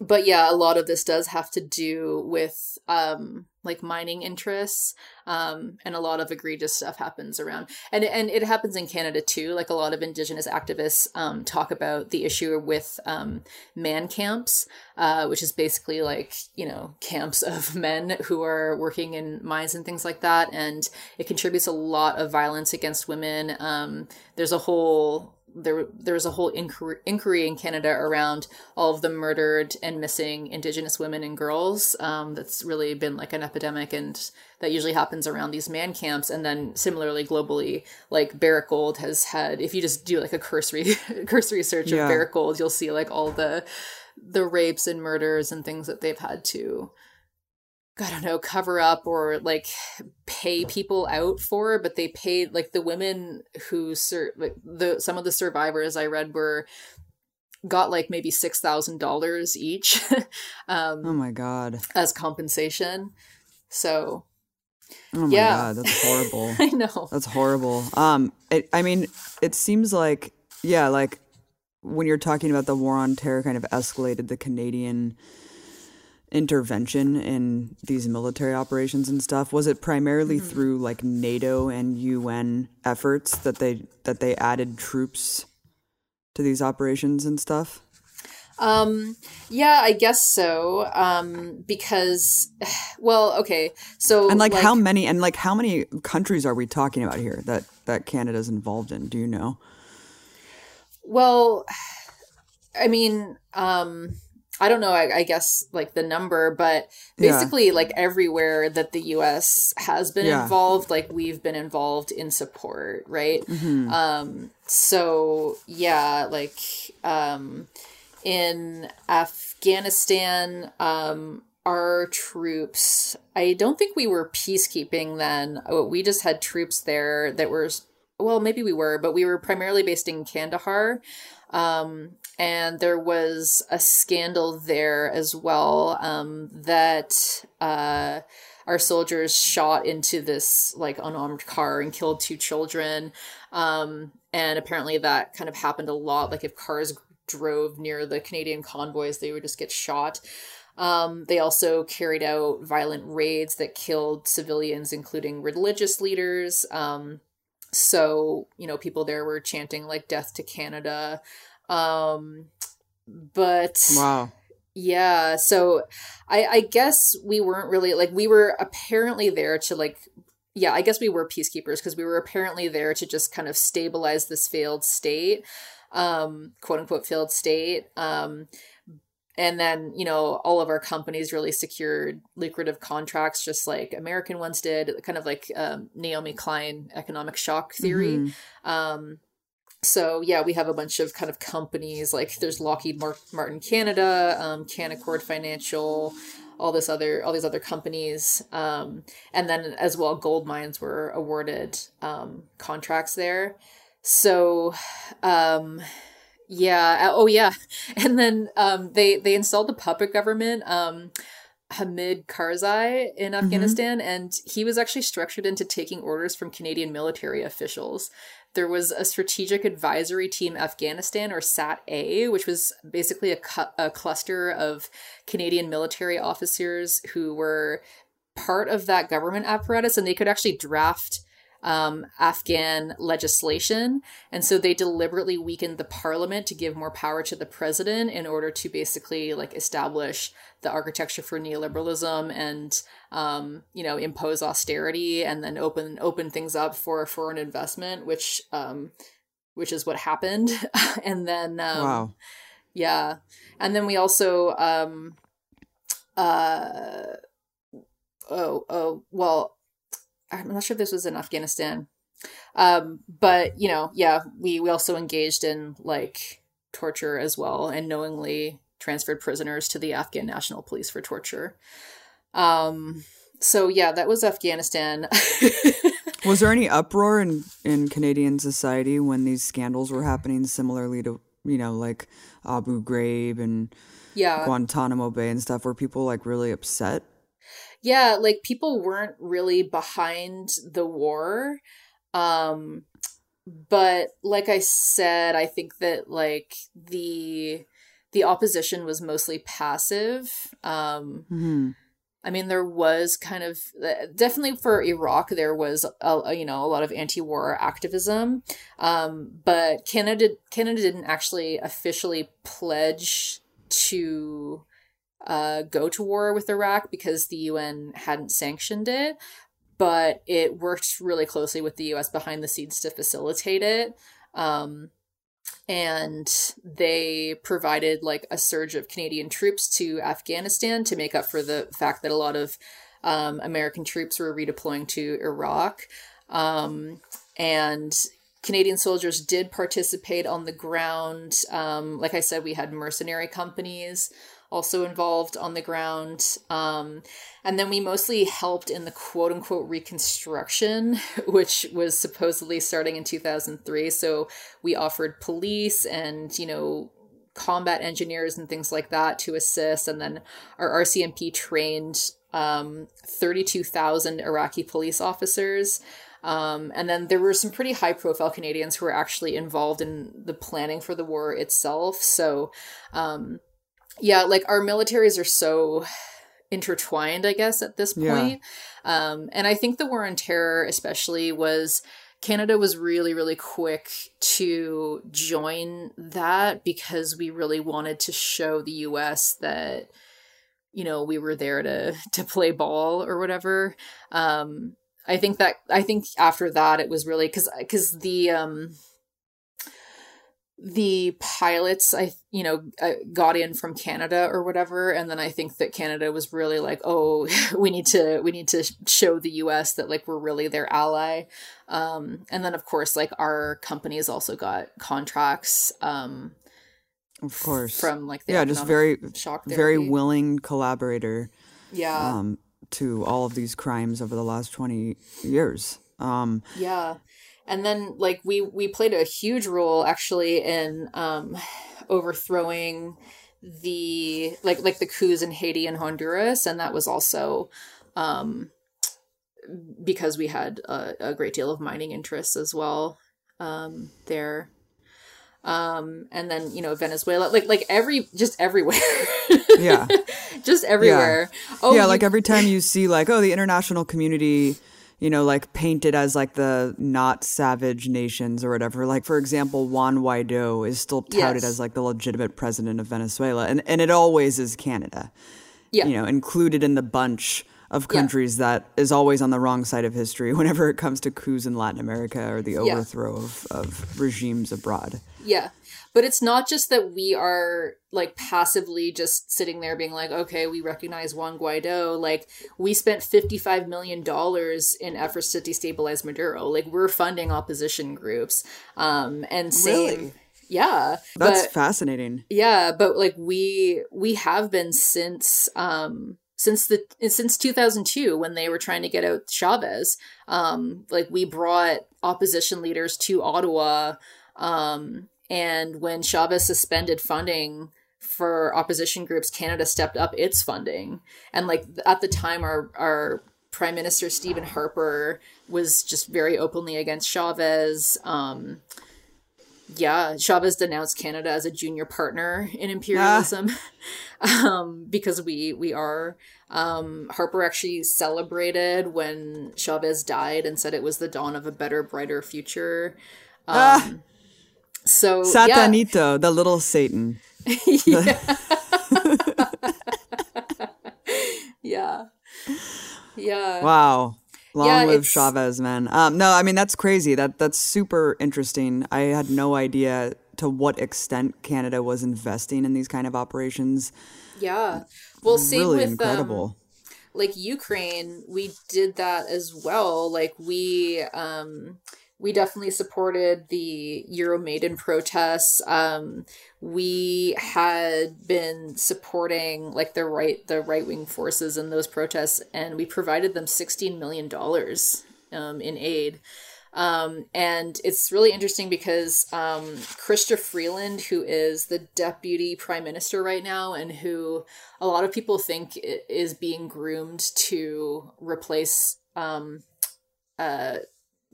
but yeah a lot of this does have to do with um like mining interests um, and a lot of egregious stuff happens around. And and it happens in Canada too. Like a lot of indigenous activists um, talk about the issue with um, man camps uh, which is basically like you know camps of men who are working in mines and things like that. And it contributes a lot of violence against women. Um, there's a whole there there was a whole inquiry, inquiry in Canada around all of the murdered and missing Indigenous women and girls. Um, that's really been like an epidemic, and that usually happens around these man camps. And then similarly, globally, like Barrick Gold has had. If you just do like a cursory cursory search Yeah. of Barrick Gold, you'll see like all the the rapes and murders and things that they've had to I don't know, cover up or like pay people out for, but they paid like the women who sur- like the some of the survivors I read were got like maybe six thousand dollars each um, Oh my god. as compensation. So Oh my Yeah. god, that's horrible. I know. That's horrible. Um, it, I mean, it seems like, yeah, like when you're talking about the war on terror, kind of escalated the Canadian intervention in these military operations and stuff. Was it primarily Mm-hmm. through like NATO and UN efforts that they that they added troops to these operations and stuff? Um, yeah, I guess so. Um, because, well, okay, so And like, how many and like how many countries are we talking about here that that Canada's involved in? Do you know? Well, I mean, um, I don't know. I, I guess like the number, but Yeah. basically, like everywhere that the U.S. has been Yeah. involved, like we've been involved in support, right? Mm-hmm. Um, so yeah, like um, in Afghanistan, um, our troops. I don't think we were peacekeeping then. Oh, We just had troops there that were. Well, maybe we were, but we were primarily based in Kandahar. Um, and there was a scandal there as well um, that uh, our soldiers shot into this like unarmed car and killed two children. Um, and apparently that kind of happened a lot. Like if cars drove near the Canadian convoys, they would just get shot. Um, they also carried out violent raids that killed civilians, including religious leaders. Um, so, you know, people there were chanting like death to Canada. Um, but Wow. yeah, so I, I guess we weren't really like we were apparently there to like yeah, I guess we were peacekeepers because we were apparently there to just kind of stabilize this failed state, um, quote unquote failed state. Um, and then, you know, all of our companies really secured lucrative contracts, just like American ones did, kind of like um, Naomi Klein economic shock theory. Mhm. Um, so yeah, we have a bunch of kind of companies like there's Lockheed Martin Canada, um, Canaccord Financial, all this other all these other companies, um, and then as well, gold mines were awarded um, contracts there. So, um, yeah, oh yeah, and then um, they they installed the puppet government. Um, Hamid Karzai in Afghanistan, and he was actually structured into taking orders from Canadian military officials. There was a strategic advisory team Afghanistan, or SAT A, which was basically a, cu- a cluster of Canadian military officers who were part of that government apparatus, and they could actually draft um, Afghan legislation. And so they deliberately weakened the parliament to give more power to the president in order to basically like establish the architecture for neoliberalism and um, you know impose austerity and then open open things up for foreign investment, which um, which is what happened. and then um, wow. yeah. And then we also um uh oh oh well I'm not sure if this was in Afghanistan. Um but you know, yeah, we we also engaged in like torture as well and knowingly transferred prisoners to the Afghan National Police for torture. Um so yeah, that was Afghanistan. Was there any uproar in, in Canadian society when these scandals were happening, similarly to, you know, like Abu Ghraib and yeah. Guantanamo Bay and stuff? Were people like really upset? Yeah like people weren't really behind the war um but like i said i think that like the the opposition was mostly passive um hmm i mean there was kind of definitely for iraq there was a, a, you know a lot of anti-war activism um but canada canada didn't actually officially pledge to uh, go to war with Iraq because the UN hadn't sanctioned it, but it worked really closely with the US behind the scenes to facilitate it. Um, and they provided like a surge of Canadian troops to Afghanistan to make up for the fact that a lot of um, American troops were redeploying to Iraq. Um, and Canadian soldiers did participate on the ground. Um, like I said, we had mercenary companies also involved on the ground. Um, and then we mostly helped in the quote unquote reconstruction, which was supposedly starting in 2003. So we offered police and, you know, combat engineers and things like that to assist. And then our RCMP trained um, 32,000 Iraqi police officers. Um, and then there were some pretty high profile Canadians who were actually involved in the planning for the war itself. So, um, yeah, like our militaries are so intertwined, I guess, at this point. Yeah. Um, and I think the war on terror, especially, was Canada was really, really quick to join that because we really wanted to show the US that, you know, we were there to to play ball or whatever. Um, I think that I think after that it was really because because the um the pilots i you know uh, got in from canada or whatever and then i think that canada was really like oh we need to we need to show the us that like we're really their ally. Um and then of course like our companies also got contracts um of course. from like yeah just very shock very willing collaborator yeah. um to all of these crimes over the last 20 years. Um yeah and then like we we played a huge role actually in um overthrowing the like like the coups in Haiti and Honduras. And that was also um because we had a, a great deal of mining interests as well um there. Um and then you know venezuela like like every just everywhere. Yeah. Just everywhere. Yeah. oh yeah you, like every time you see like oh the international community you know, like painted as like the not savage nations or whatever. Like for example, Juan Guaido is still touted yes. as like the legitimate president of Venezuela, and and it always is Canada. Yeah, you know, included in the bunch of countries yeah. that is always on the wrong side of history whenever it comes to coups in Latin America or the overthrow yeah. of, of regimes abroad. Yeah. But it's not just that we are like passively just sitting there being like, okay, we recognize Juan Guaido. Like, we spent $55 million in efforts to destabilize Maduro. Like, we're funding opposition groups. Um, and same. Really? Yeah. That's but, fascinating. Yeah. But like, we, we have been since, um, since the since 2002 when they were trying to get out Chavez um like we brought opposition leaders to Ottawa um and when Chavez suspended funding for opposition groups, Canada stepped up its funding. And like at the time, our our Prime Minister Stephen Harper was just very openly against Chavez. Um, yeah, Chavez denounced Canada as a junior partner in imperialism ah. um, because we we are. Um, Harper actually celebrated when Chavez died and said it was the dawn of a better, brighter future. Ah. Um, ah. So Satanito, yeah. the little Satan. yeah. yeah. Yeah. Wow. Long yeah, live it's... Chavez, man. Um, no, I mean that's crazy. That that's super interesting. I had no idea to what extent Canada was investing in these kind of operations. Yeah. Well, same really with um, incredible. Um, like Ukraine, we did that as well. Like we um we definitely supported the Euro Euromaidan protests. Um, we had been supporting like the right the right wing forces in those protests, and we provided them sixteen million dollars um, in aid. Um, and it's really interesting because um, Chrystia Freeland, who is the deputy prime minister right now, and who a lot of people think is being groomed to replace um, uh,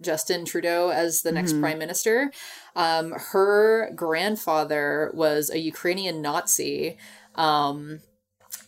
Justin Trudeau as the next mm-hmm. prime minister. Um, her grandfather was a Ukrainian Nazi, um,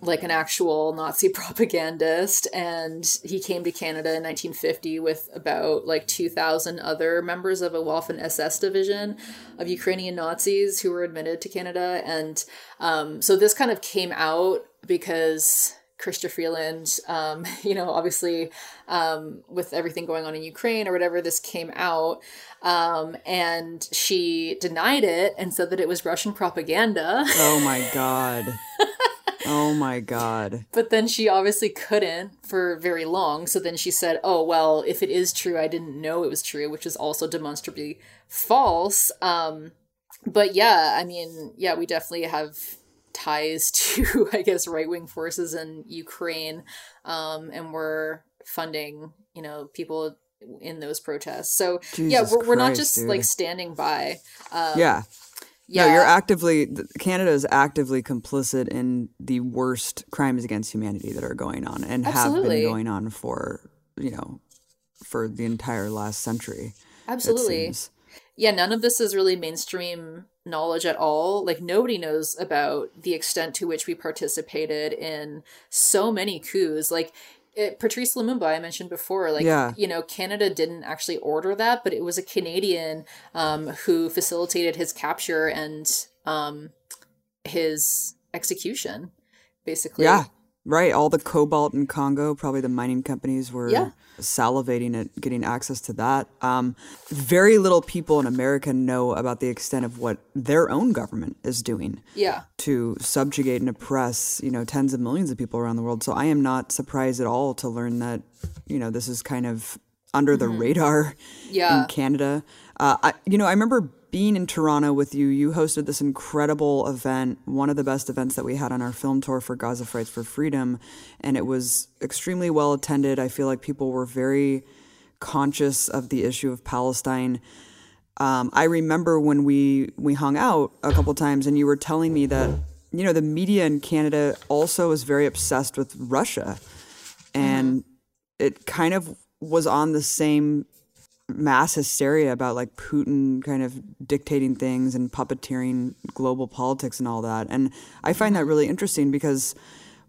like an actual Nazi propagandist, and he came to Canada in 1950 with about like 2,000 other members of a Waffen SS division of Ukrainian Nazis who were admitted to Canada. And um, so this kind of came out because Chrystia Freeland, um, you know, obviously um, with everything going on in Ukraine or whatever, this came out. Um, and she denied it and said that it was Russian propaganda. Oh my God. oh my God. But then she obviously couldn't for very long. So then she said, oh, well, if it is true, I didn't know it was true, which is also demonstrably false. Um, but yeah, I mean, yeah, we definitely have ties to, I guess, right wing forces in Ukraine, um, and we're funding, you know, people in those protests. So Jesus yeah, we're, we're not just dude. like standing by. Um, Yeah. yeah, No, you're actively, Canada is actively complicit in the worst crimes against humanity that are going on and Absolutely. have been going on for, you know, for the entire last century. absolutely. Yeah, none of this is really mainstream knowledge at all. Like nobody knows about the extent to which we participated in so many coups. Like it, Patrice Lumumba, I mentioned before, like Yeah. you know, Canada didn't actually order that, but it was a Canadian um, who facilitated his capture and um, his execution, basically. Yeah, right. All the cobalt in Congo, probably the mining companies were Yeah. Salivating at getting access to that. Um, very little people in America know about the extent of what their own government is doing Yeah. to subjugate and oppress, you know, tens of millions of people around the world. So I am not surprised at all to learn that, you know, this is kind of under the radar Yeah. in Canada. Uh, I, you know, I remember being in Toronto with you. You hosted this incredible event, one of the best events that we had on our film tour for Gaza Fights for Freedom, and it was extremely well attended. I feel like people were very conscious of the issue of Palestine. Um, I remember when we we hung out a couple times, and you were telling me that you know the media in Canada also is very obsessed with Russia, and it kind of was on the same mass hysteria about like Putin kind of dictating things and puppeteering global politics and all that. And I find that really interesting because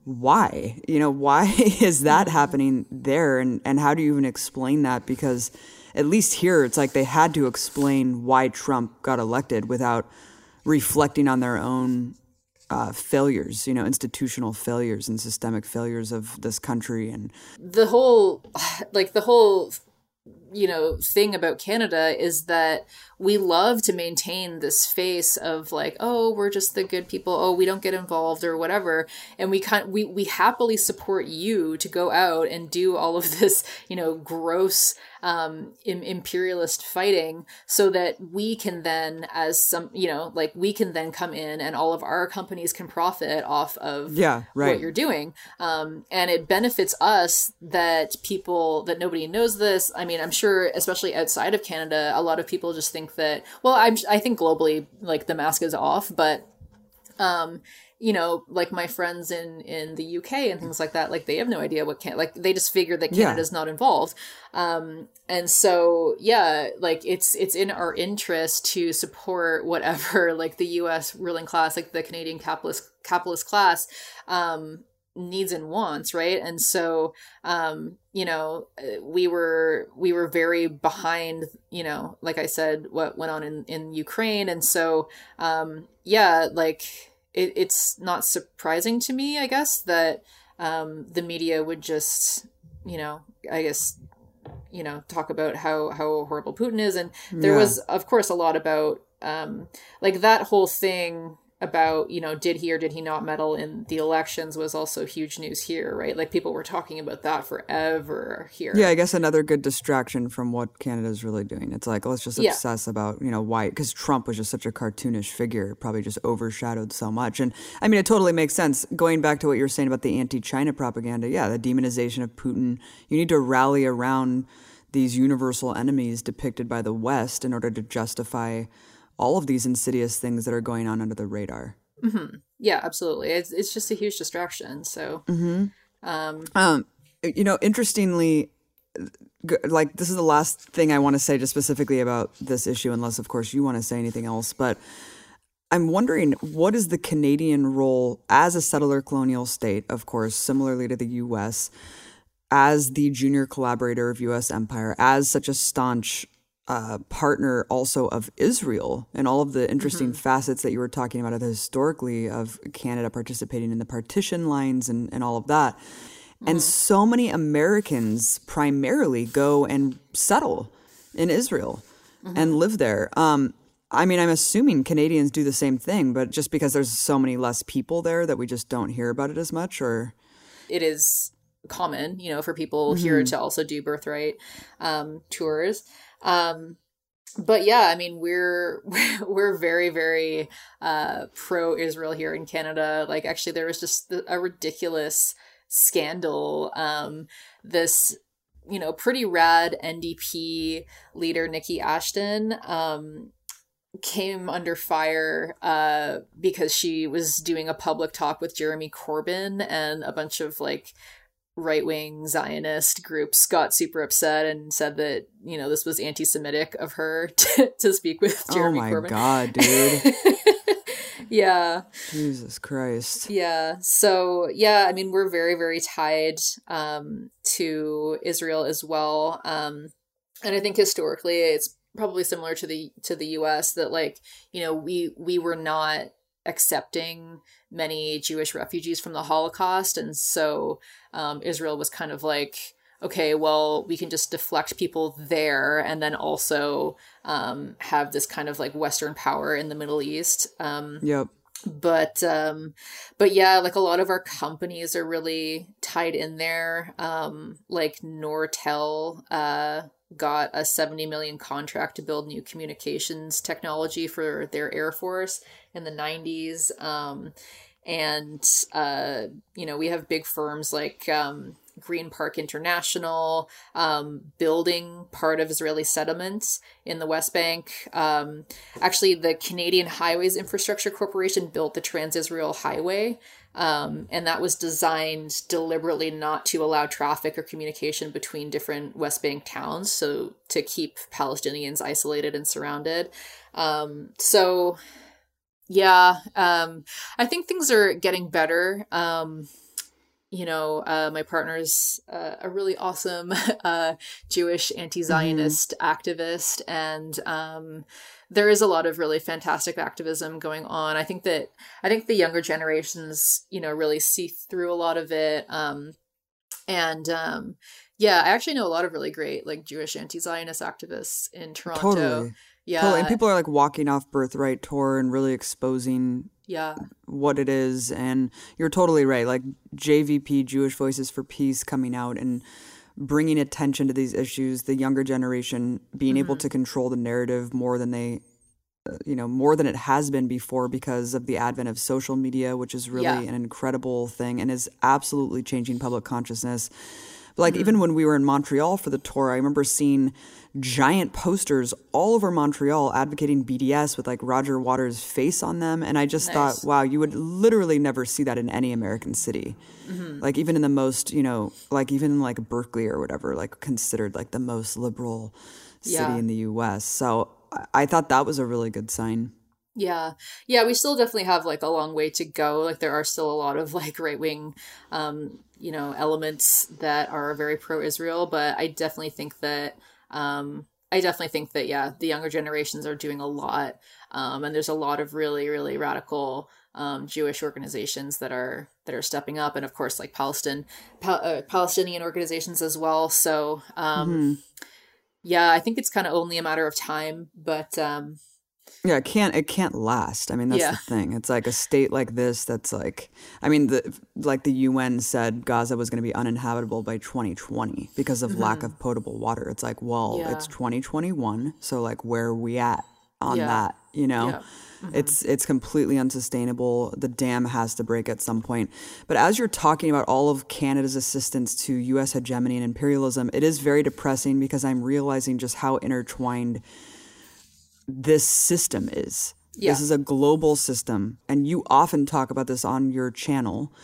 why? You know, why is that happening there and and how do you even explain that because at least here it's like they had to explain why Trump got elected without reflecting on their own uh, failures, you know, institutional failures and systemic failures of this country and the whole like the whole you know thing about canada is that we love to maintain this face of like oh we're just the good people. Oh we don't get involved or whatever. And we kind we we happily support you to go out and do all of this you know gross um im- imperialist fighting so that we can then as some you know like we can then come in and all of our companies can profit off of Yeah, right. what you're doing. Um, and it benefits us that people that nobody knows this. I mean i'm sure especially outside of canada a lot of people just think that well i'm i think globally like the mask is off but um you know like my friends in in the uk and things like that like they have no idea what can like they just figure that Yeah. canada's not involved um and so yeah like it's it's in our interest to support whatever like the us ruling class like the canadian capitalist capitalist class um needs and wants right? And so um you know uh, we were we were very behind you know like i said what went on in in ukraine. And so um yeah like it, it's not surprising to me i guess that um the media would just you know i guess you know talk about how how horrible putin is. And there Yeah. was of course a lot about um like that whole thing about you know did he or did he not meddle in the elections was also huge news here right like people were talking about that forever here Yeah, I guess another good distraction from what Canada's really doing. It's like let's just Yeah. obsess about you know why because Trump was just such a cartoonish figure, probably just overshadowed so much. And I mean, it totally makes sense. Going back to what you were saying about the anti-China propaganda, yeah, the demonization of Putin. You need to rally around these universal enemies depicted by the West in order to justify all of these insidious things that are going on under the radar. yeah absolutely it's, it's just a huge distraction so um Um, you know, interestingly, like this is the last thing I want to say just specifically about this issue, unless of course you want to say anything else. But I'm wondering what is the Canadian role as a settler colonial state, of course, similarly to the U.S., as the junior collaborator of U.S. empire, as such a staunch uh, partner also of Israel and all of the interesting mm-hmm. facets that you were talking about historically of Canada participating in the partition lines and, and all of that. Mm-hmm. And so many Americans primarily go and settle in Israel mm-hmm. and live there. Um, I mean, I'm assuming Canadians do the same thing, but just because there's so many less people there that we just don't hear about it as much, or it is common, you know, for people mm-hmm. here to also do birthright um, tours. Um, but yeah, I mean, we're we're very very uh, pro Israel here in Canada. Like, actually, there was just a ridiculous scandal. Um, this you know pretty rad NDP leader Niki Ashton um, came under fire uh, because she was doing a public talk with Jeremy Corbyn and a bunch of like right wing Zionist groups got super upset and said that you know this was anti Semitic of her to, to speak with oh Jeremy oh my Corbyn. god, dude. yeah. Jesus Christ. Yeah. So yeah, I mean we're very very tied um, to Israel as well, um, and I think historically it's probably similar to the to the U.S. that like you know we we were not accepting many Jewish refugees from the Holocaust. And so um, Israel was kind of like, okay, well, we can just deflect people there and then also um, have this kind of like Western power in the Middle East. Um, yep. But um, but yeah, like a lot of our companies are really tied in there. Um, like Nortel, uh, got a 70 million contract to build new communications technology for their air force in the 90s um, and uh, you know we have big firms like um, green park international um, building part of israeli settlements in the west bank um, actually the canadian highways infrastructure corporation built the trans-israel highway um, and that was designed deliberately not to allow traffic or communication between different West Bank towns, so to keep Palestinians isolated and surrounded. Um, so, yeah, um, I think things are getting better. You know, uh, my partner's uh, a really awesome uh, Jewish anti Zionist mm-hmm. activist, and um, there is a lot of really fantastic activism going on. I think that I think the younger generations, you know, really see through a lot of it. Um, and um, yeah, I actually know a lot of really great like Jewish anti-Zionist activists in Toronto. Totally. Yeah. Totally. And people are like walking off birthright tour and really exposing yeah what it is and you're totally right like JVP Jewish Voices for Peace coming out and bringing attention to these issues, the younger generation being mm-hmm. able to control the narrative more than they uh, you know more than it has been before because of the advent of social media which is really yeah. an incredible thing and is absolutely changing public consciousness but like mm-hmm. even when we were in Montreal for the tour, I remember seeing giant posters all over Montreal advocating BDS with like Roger Waters' face on them. And I just nice. thought, wow, you would literally never see that in any American city. Mm-hmm. Like even in the most, you know, like even like Berkeley or whatever, like considered like the most liberal city yeah. in the US. So I thought that was a really good sign. Yeah. Yeah, we still definitely have like a long way to go. Like there are still a lot of like right wing um, you know, elements that are very pro Israel, but I definitely think that um I definitely think that yeah, the younger generations are doing a lot. Um and there's a lot of really, really radical um, Jewish organizations that are that are stepping up, and of course, like Palestine, pa- uh, Palestinian organizations as well. So, um, mm-hmm. yeah, I think it's kind of only a matter of time. But um, yeah, it can't it can't last. I mean, that's yeah. the thing. It's like a state like this that's like I mean, the like the UN said Gaza was going to be uninhabitable by 2020 because of mm-hmm. lack of potable water. It's like, well, yeah. it's 2021, so like where are we at on yeah. that, you know? Mm-hmm. It's it's completely unsustainable. The dam has to break at some point. But as you're talking about all of Canada's assistance to US hegemony and imperialism, it is very depressing because I'm realizing just how intertwined this system is. Yeah. This is a global system. And you often talk about this on your channel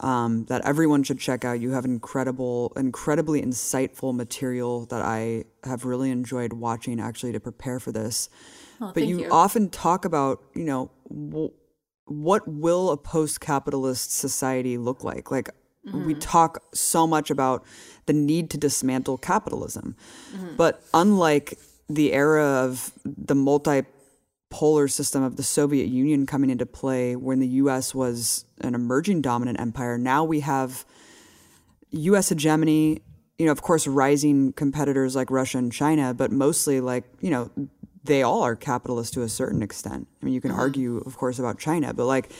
um, that everyone should check out. You have incredible, incredibly insightful material that I have really enjoyed watching actually to prepare for this. Oh, but you, you, often talk about, you know, w- what will a post capitalist society look like? Like, mm-hmm. we talk so much about the need to dismantle capitalism. Mm-hmm. But unlike the era of the multipolar system of the Soviet Union coming into play when the US was an emerging dominant empire. Now we have US hegemony, you know, of course, rising competitors like Russia and China, but mostly like, you know, they all are capitalist to a certain extent. I mean, you can mm-hmm. argue, of course, about China, but like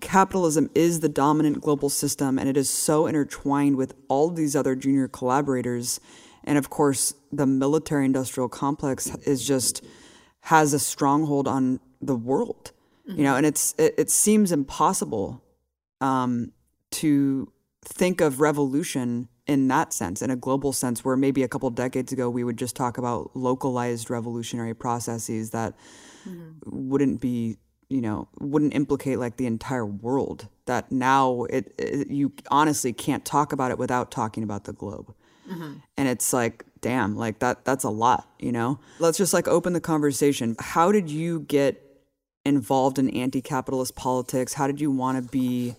capitalism is the dominant global system and it is so intertwined with all these other junior collaborators. And of course, the military industrial complex is just has a stronghold on the world, mm-hmm. you know, and it's, it, it seems impossible um, to think of revolution in that sense, in a global sense, where maybe a couple decades ago we would just talk about localized revolutionary processes that mm-hmm. wouldn't be, you know, wouldn't implicate like the entire world. That now it, it you honestly can't talk about it without talking about the globe. Mm-hmm. And it's like, damn, like that that's a lot, you know? Let's just like open the conversation. How did you get involved in anti-capitalist politics? How did you want to be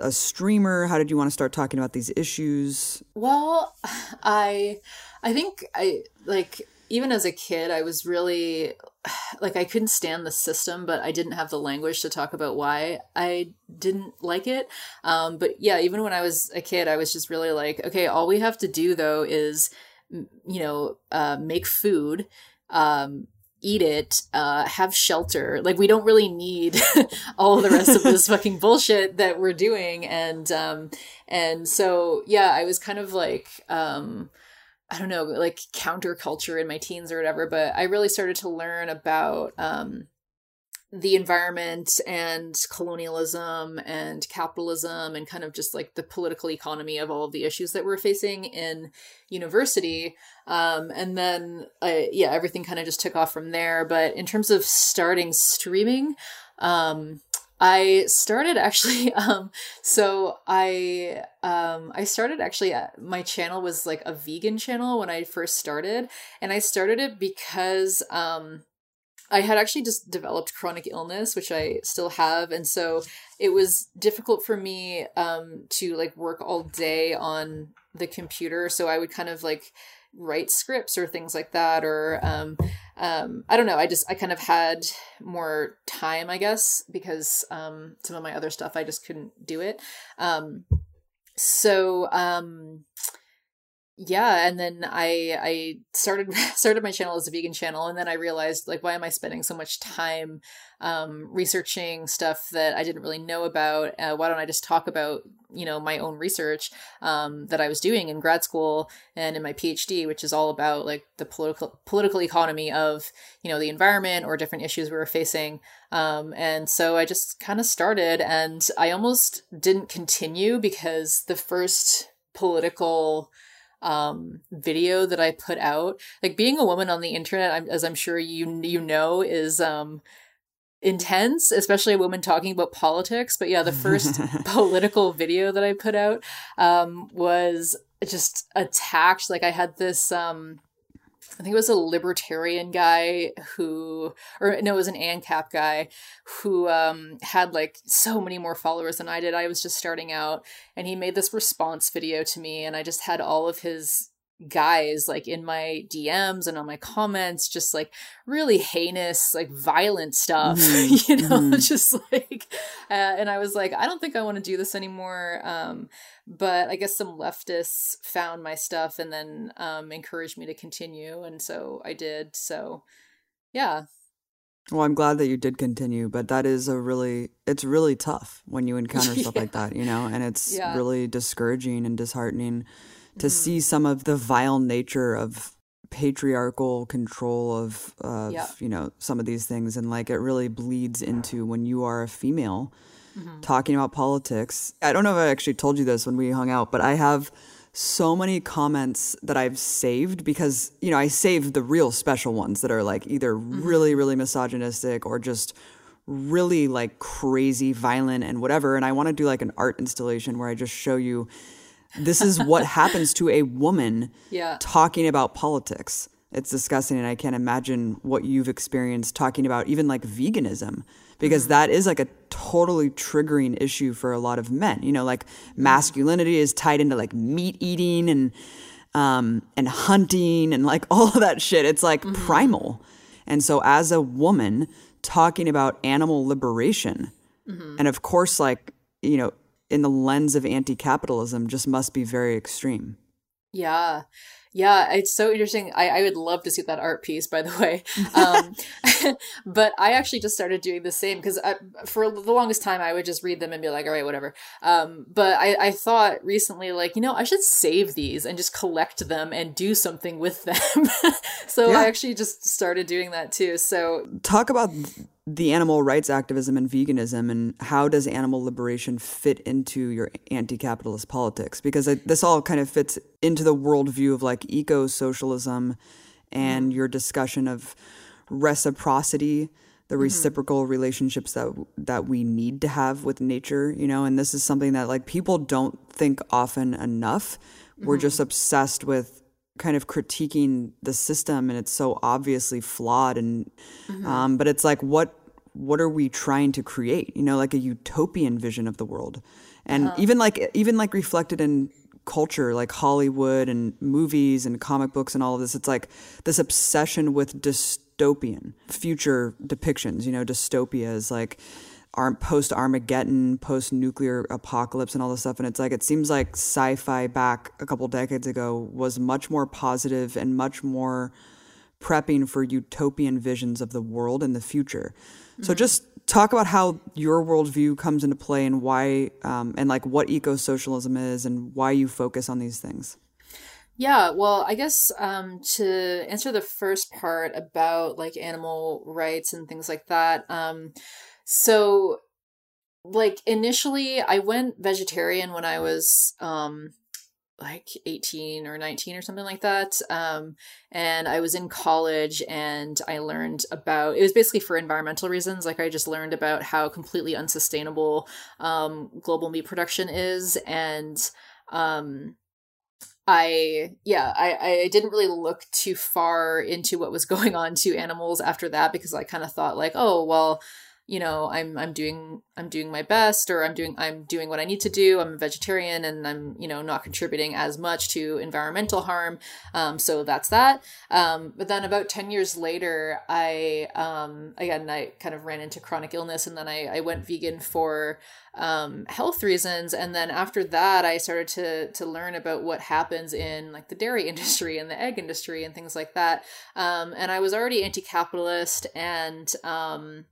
a streamer? How did you want to start talking about these issues? Well, I I think I like even as a kid I was really like I couldn't stand the system, but I didn't have the language to talk about why I didn't like it. Um, but yeah, even when I was a kid, I was just really like, okay, all we have to do though is you know uh, make food um, eat it, uh, have shelter. Like we don't really need all the rest of this fucking bullshit that we're doing. And um, and so yeah, I was kind of like um, I don't know, like counterculture in my teens or whatever. But I really started to learn about um, the environment and colonialism and capitalism and kind of just like the political economy of all of the issues that we're facing in university um, and then uh, yeah everything kind of just took off from there but in terms of starting streaming um, I started actually um so I um I started actually uh, my channel was like a vegan channel when I first started and I started it because um I had actually just developed chronic illness, which I still have, and so it was difficult for me um, to like work all day on the computer. So I would kind of like write scripts or things like that, or um, um, I don't know. I just I kind of had more time, I guess, because um, some of my other stuff I just couldn't do it. Um, so um, yeah and then i i started started my channel as a vegan channel and then i realized like why am i spending so much time um, researching stuff that i didn't really know about? Uh, why don't i just talk about you know my own research um, that i was doing in grad school and in my phd which is all about like the political political economy of you know the environment or different issues we were facing. Um, and so i just kind of started and i almost didn't continue because the first political um, video that I put out. Like being a woman on the internet, I'm, as I'm sure you you know, is um, intense, especially a woman talking about politics. But yeah, the first political video that I put out um, was just attacked. Like I had this um, I think it was a libertarian guy who, or no, it was an ANCAP guy who um, had like so many more followers than I did. I was just starting out, and he made this response video to me, and I just had all of his guys like in my DMs and on my comments, just like really heinous, like violent stuff, mm-hmm. you know, mm-hmm. just like, uh, and I was like, I don't think I want to do this anymore. Um, but I guess some leftists found my stuff and then um, encouraged me to continue, and so I did. So, yeah. Well, I'm glad that you did continue, but that is a really it's really tough when you encounter stuff yeah. like that, you know, and it's yeah. really discouraging and disheartening to mm-hmm. see some of the vile nature of patriarchal control of, of yep. you know some of these things and like it really bleeds into when you are a female mm-hmm. talking about politics i don't know if i actually told you this when we hung out but i have so many comments that i've saved because you know i saved the real special ones that are like either mm-hmm. really really misogynistic or just really like crazy violent and whatever and i want to do like an art installation where i just show you this is what happens to a woman yeah. talking about politics. It's disgusting, and I can't imagine what you've experienced talking about even like veganism, because mm-hmm. that is like a totally triggering issue for a lot of men. You know, like masculinity is tied into like meat eating and um, and hunting and like all of that shit. It's like mm-hmm. primal. And so, as a woman talking about animal liberation, mm-hmm. and of course, like, you know, in the lens of anti capitalism, just must be very extreme. Yeah. Yeah, it's so interesting. I, I would love to see that art piece, by the way. Um, but I actually just started doing the same because for the longest time I would just read them and be like, all right, whatever. Um, but I, I thought recently, like, you know, I should save these and just collect them and do something with them. so yeah. I actually just started doing that too. So talk about the animal rights activism and veganism and how does animal liberation fit into your anti-capitalist politics because this all kind of fits into the worldview of like eco-socialism and mm-hmm. your discussion of reciprocity the mm-hmm. reciprocal relationships that that we need to have with nature you know and this is something that like people don't think often enough mm-hmm. we're just obsessed with kind of critiquing the system and it's so obviously flawed and mm-hmm. um, but it's like what what are we trying to create you know like a utopian vision of the world and uh-huh. even like even like reflected in culture like hollywood and movies and comic books and all of this it's like this obsession with dystopian future depictions you know dystopia is like post Armageddon, post nuclear apocalypse, and all this stuff. And it's like it seems like sci-fi back a couple decades ago was much more positive and much more prepping for utopian visions of the world in the future. So just talk about how your worldview comes into play and why, um, and like what eco socialism is and why you focus on these things. Yeah, well, I guess um, to answer the first part about like animal rights and things like that. Um, so, like initially, I went vegetarian when I was um, like 18 or 19 or something like that. Um, and I was in college and I learned about it was basically for environmental reasons. Like I just learned about how completely unsustainable um, global meat production is. And um, I, yeah, I, I didn't really look too far into what was going on to animals after that because I kind of thought, like, oh, well, you know i'm i'm doing i'm doing my best or i'm doing i'm doing what i need to do. I'm a vegetarian and i'm you know not contributing as much to environmental harm. Um, so that's that. Um, but then about 10 years later i um, again i kind of ran into chronic illness and then i, I went vegan for um, health reasons. And then after that i started to to learn about what happens in like the dairy industry and the egg industry and things like that. Um, and i was already anti-capitalist and um,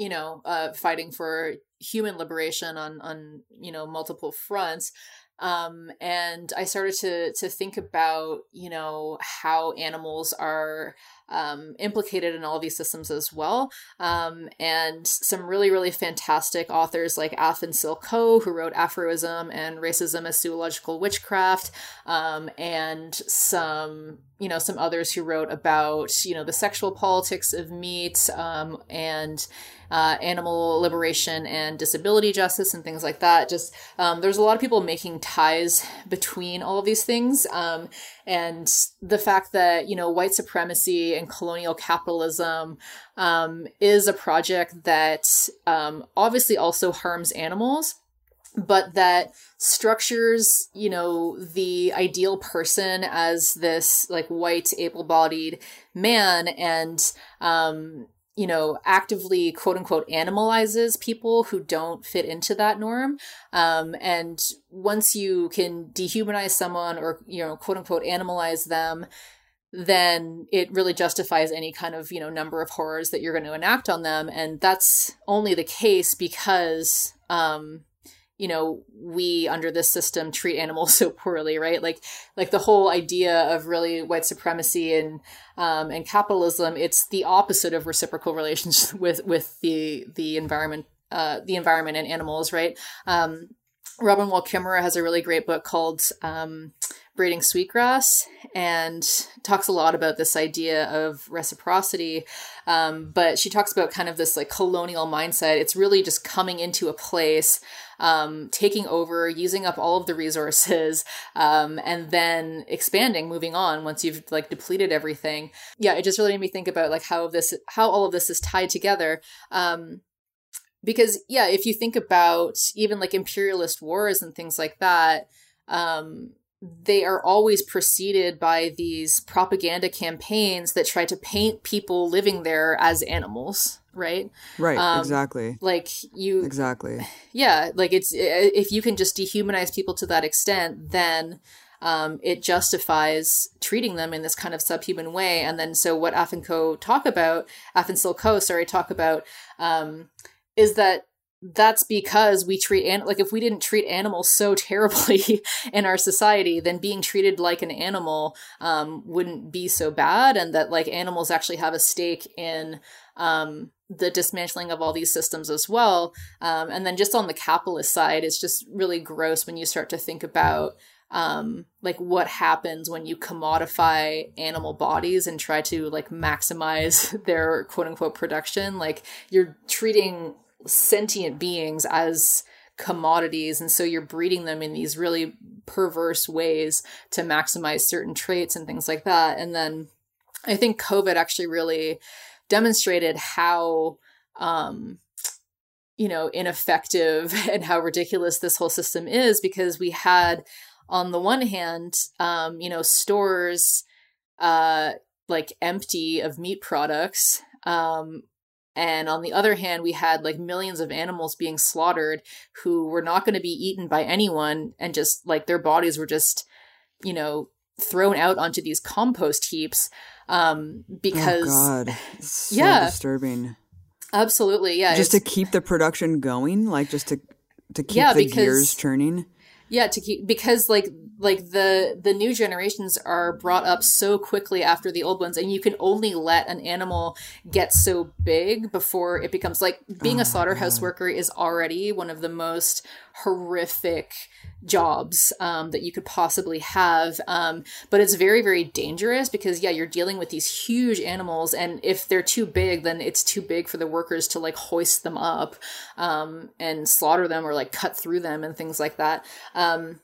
you know, uh, fighting for human liberation on on you know multiple fronts. Um, and I started to to think about you know how animals are um, implicated in all these systems as well. Um, and some really, really fantastic authors like Aph and Syl Ko, who wrote Aphro-ism and Racism as Zoological Witchcraft, um, and some you know some others who wrote about you know the sexual politics of meat um, and uh, animal liberation and disability justice and things like that. Just um, there's a lot of people making ties between all of these things, um, and the fact that you know white supremacy and colonial capitalism um, is a project that um, obviously also harms animals but that structures you know the ideal person as this like white able-bodied man and um you know actively quote unquote animalizes people who don't fit into that norm. Um and once you can dehumanize someone or you know quote unquote animalize them then it really justifies any kind of you know number of horrors that you're going to enact on them. And that's only the case because um you know we under this system treat animals so poorly right? Like like the whole idea of really white supremacy and um and capitalism it's the opposite of reciprocal relations with with the the environment uh the environment and animals right? Um Robin Wall Kimmerer has a really great book called um, Braiding Sweetgrass and talks a lot about this idea of reciprocity. Um, but she talks about kind of this like colonial mindset. It's really just coming into a place um, taking over using up all of the resources um, and then expanding moving on once you've like depleted everything. Yeah it just really made me think about like how this how all of this is tied together um, because yeah if you think about even like imperialist wars and things like that um they are always preceded by these propaganda campaigns that try to paint people living there as animals right? Right um, exactly. like you exactly. Yeah like it's if you can just dehumanize people to that extent then um, it justifies treating them in this kind of subhuman way. And then so what Af and Co talk about Af and Co sorry talk about um, is that that's because we treat an- like if we didn't treat animals so terribly in our society then being treated like an animal um, wouldn't be so bad and that like animals actually have a stake in um, the dismantling of all these systems as well. Um, and then just on the capitalist side it's just really gross when you start to think about um, like what happens when you commodify animal bodies and try to like maximize their quote unquote production. Like you're treating sentient beings as commodities and so you're breeding them in these really perverse ways to maximize certain traits and things like that. And then i think covid actually really demonstrated how um you know ineffective and how ridiculous this whole system is because we had on the one hand um you know stores uh like empty of meat products um and on the other hand, we had like millions of animals being slaughtered who were not going to be eaten by anyone and just like their bodies were just, you know, thrown out onto these compost heaps. Um, because, oh God. So yeah, disturbing. Absolutely. Yeah. Just to keep the production going, like just to, to keep yeah, the because, gears turning. Yeah. To keep, because like like the the new generations are brought up so quickly after the old ones and you can only let an animal get so big before it becomes like being oh, a slaughterhouse God. worker is already one of the most horrific jobs um, that you could possibly have um, but it's very very dangerous because yeah you're dealing with these huge animals and if they're too big then it's too big for the workers to like hoist them up um, and slaughter them or like cut through them and things like that. Um,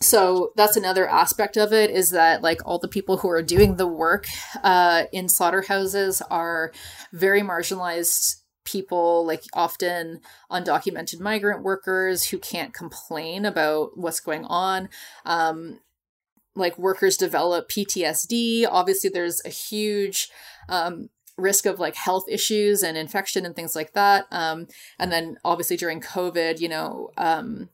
so that's another aspect of it is that like all the people who are doing the work uh, in slaughterhouses are very marginalized people like often undocumented migrant workers who can't complain about what's going on. Um, like workers develop ptsd obviously there's a huge um, risk of like health issues and infection and things like that. Um, and then obviously during covid you know um,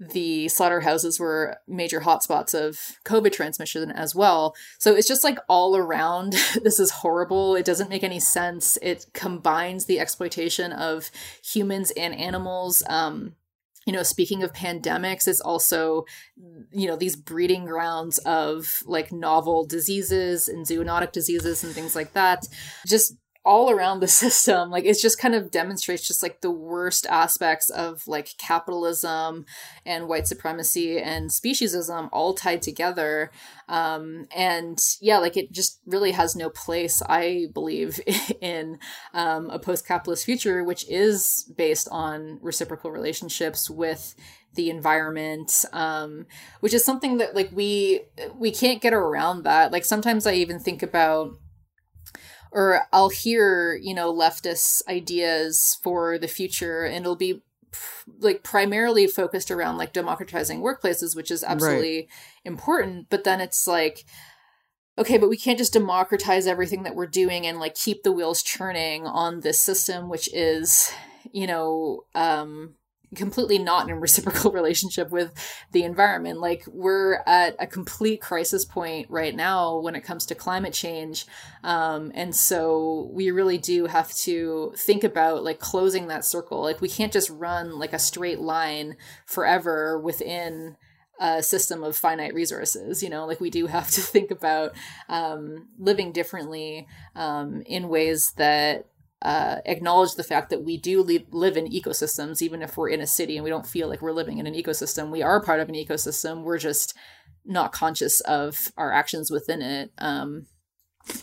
the slaughterhouses were major hotspots of COVID transmission as well. So it's just like all around, this is horrible. It doesn't make any sense. It combines the exploitation of humans and animals. Um, you know, speaking of pandemics, it's also, you know, these breeding grounds of like novel diseases and zoonotic diseases and things like that. Just all around the system like it just kind of demonstrates just like the worst aspects of like capitalism and white supremacy and speciesism all tied together. Um and yeah like it just really has no place i believe in um, a post-capitalist future which is based on reciprocal relationships with the environment um which is something that like we we can't get around that. Like sometimes i even think about or I'll hear, you know, leftist ideas for the future and it'll be like primarily focused around like democratizing workplaces, which is absolutely right. important. But then it's like, okay, but we can't just democratize everything that we're doing and like keep the wheels churning on this system, which is, you know, um, completely not in a reciprocal relationship with the environment. Like we're at a complete crisis point right now when it comes to climate change. Um, and so we really do have to think about like closing that circle. Like we can't just run like a straight line forever within a system of finite resources you know like we do have to think about um, living differently um, in ways that uh, acknowledge the fact that we do live, live in ecosystems, even if we're in a city and we don't feel like we're living in an ecosystem. We are part of an ecosystem. We're just not conscious of our actions within it. Um,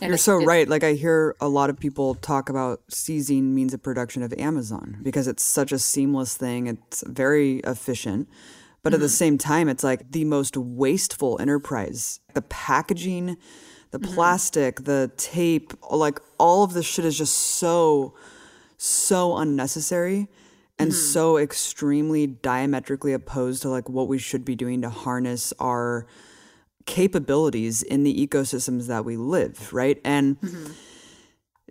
You're so right. Like I hear a lot of people talk about seizing means of production of Amazon because it's such a seamless thing. It's very efficient. But mm-hmm. at the mm-hmm. same time, it's like the most wasteful enterprise. The packaging, the mm-hmm. plastic, the tape, like all of this shit is just so, so unnecessary and mm-hmm. so extremely diametrically opposed to like what we should be doing to harness our capabilities in the ecosystems that we live, right? And mm-hmm.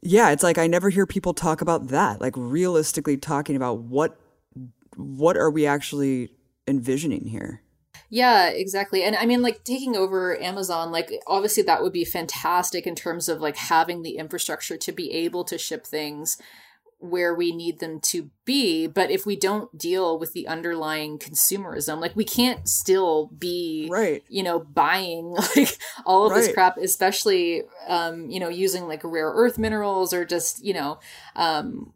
yeah, it's like I never hear people talk about that, like realistically talking about what what are we actually envisioning here? Yeah, exactly. And I mean, like taking over Amazon, like obviously that would be fantastic in terms of like having the infrastructure to be able to ship things where we need them to be but if we don't deal with the underlying consumerism like we can't still be right you know buying like all of right. this crap especially um you know using like rare earth minerals or just you know um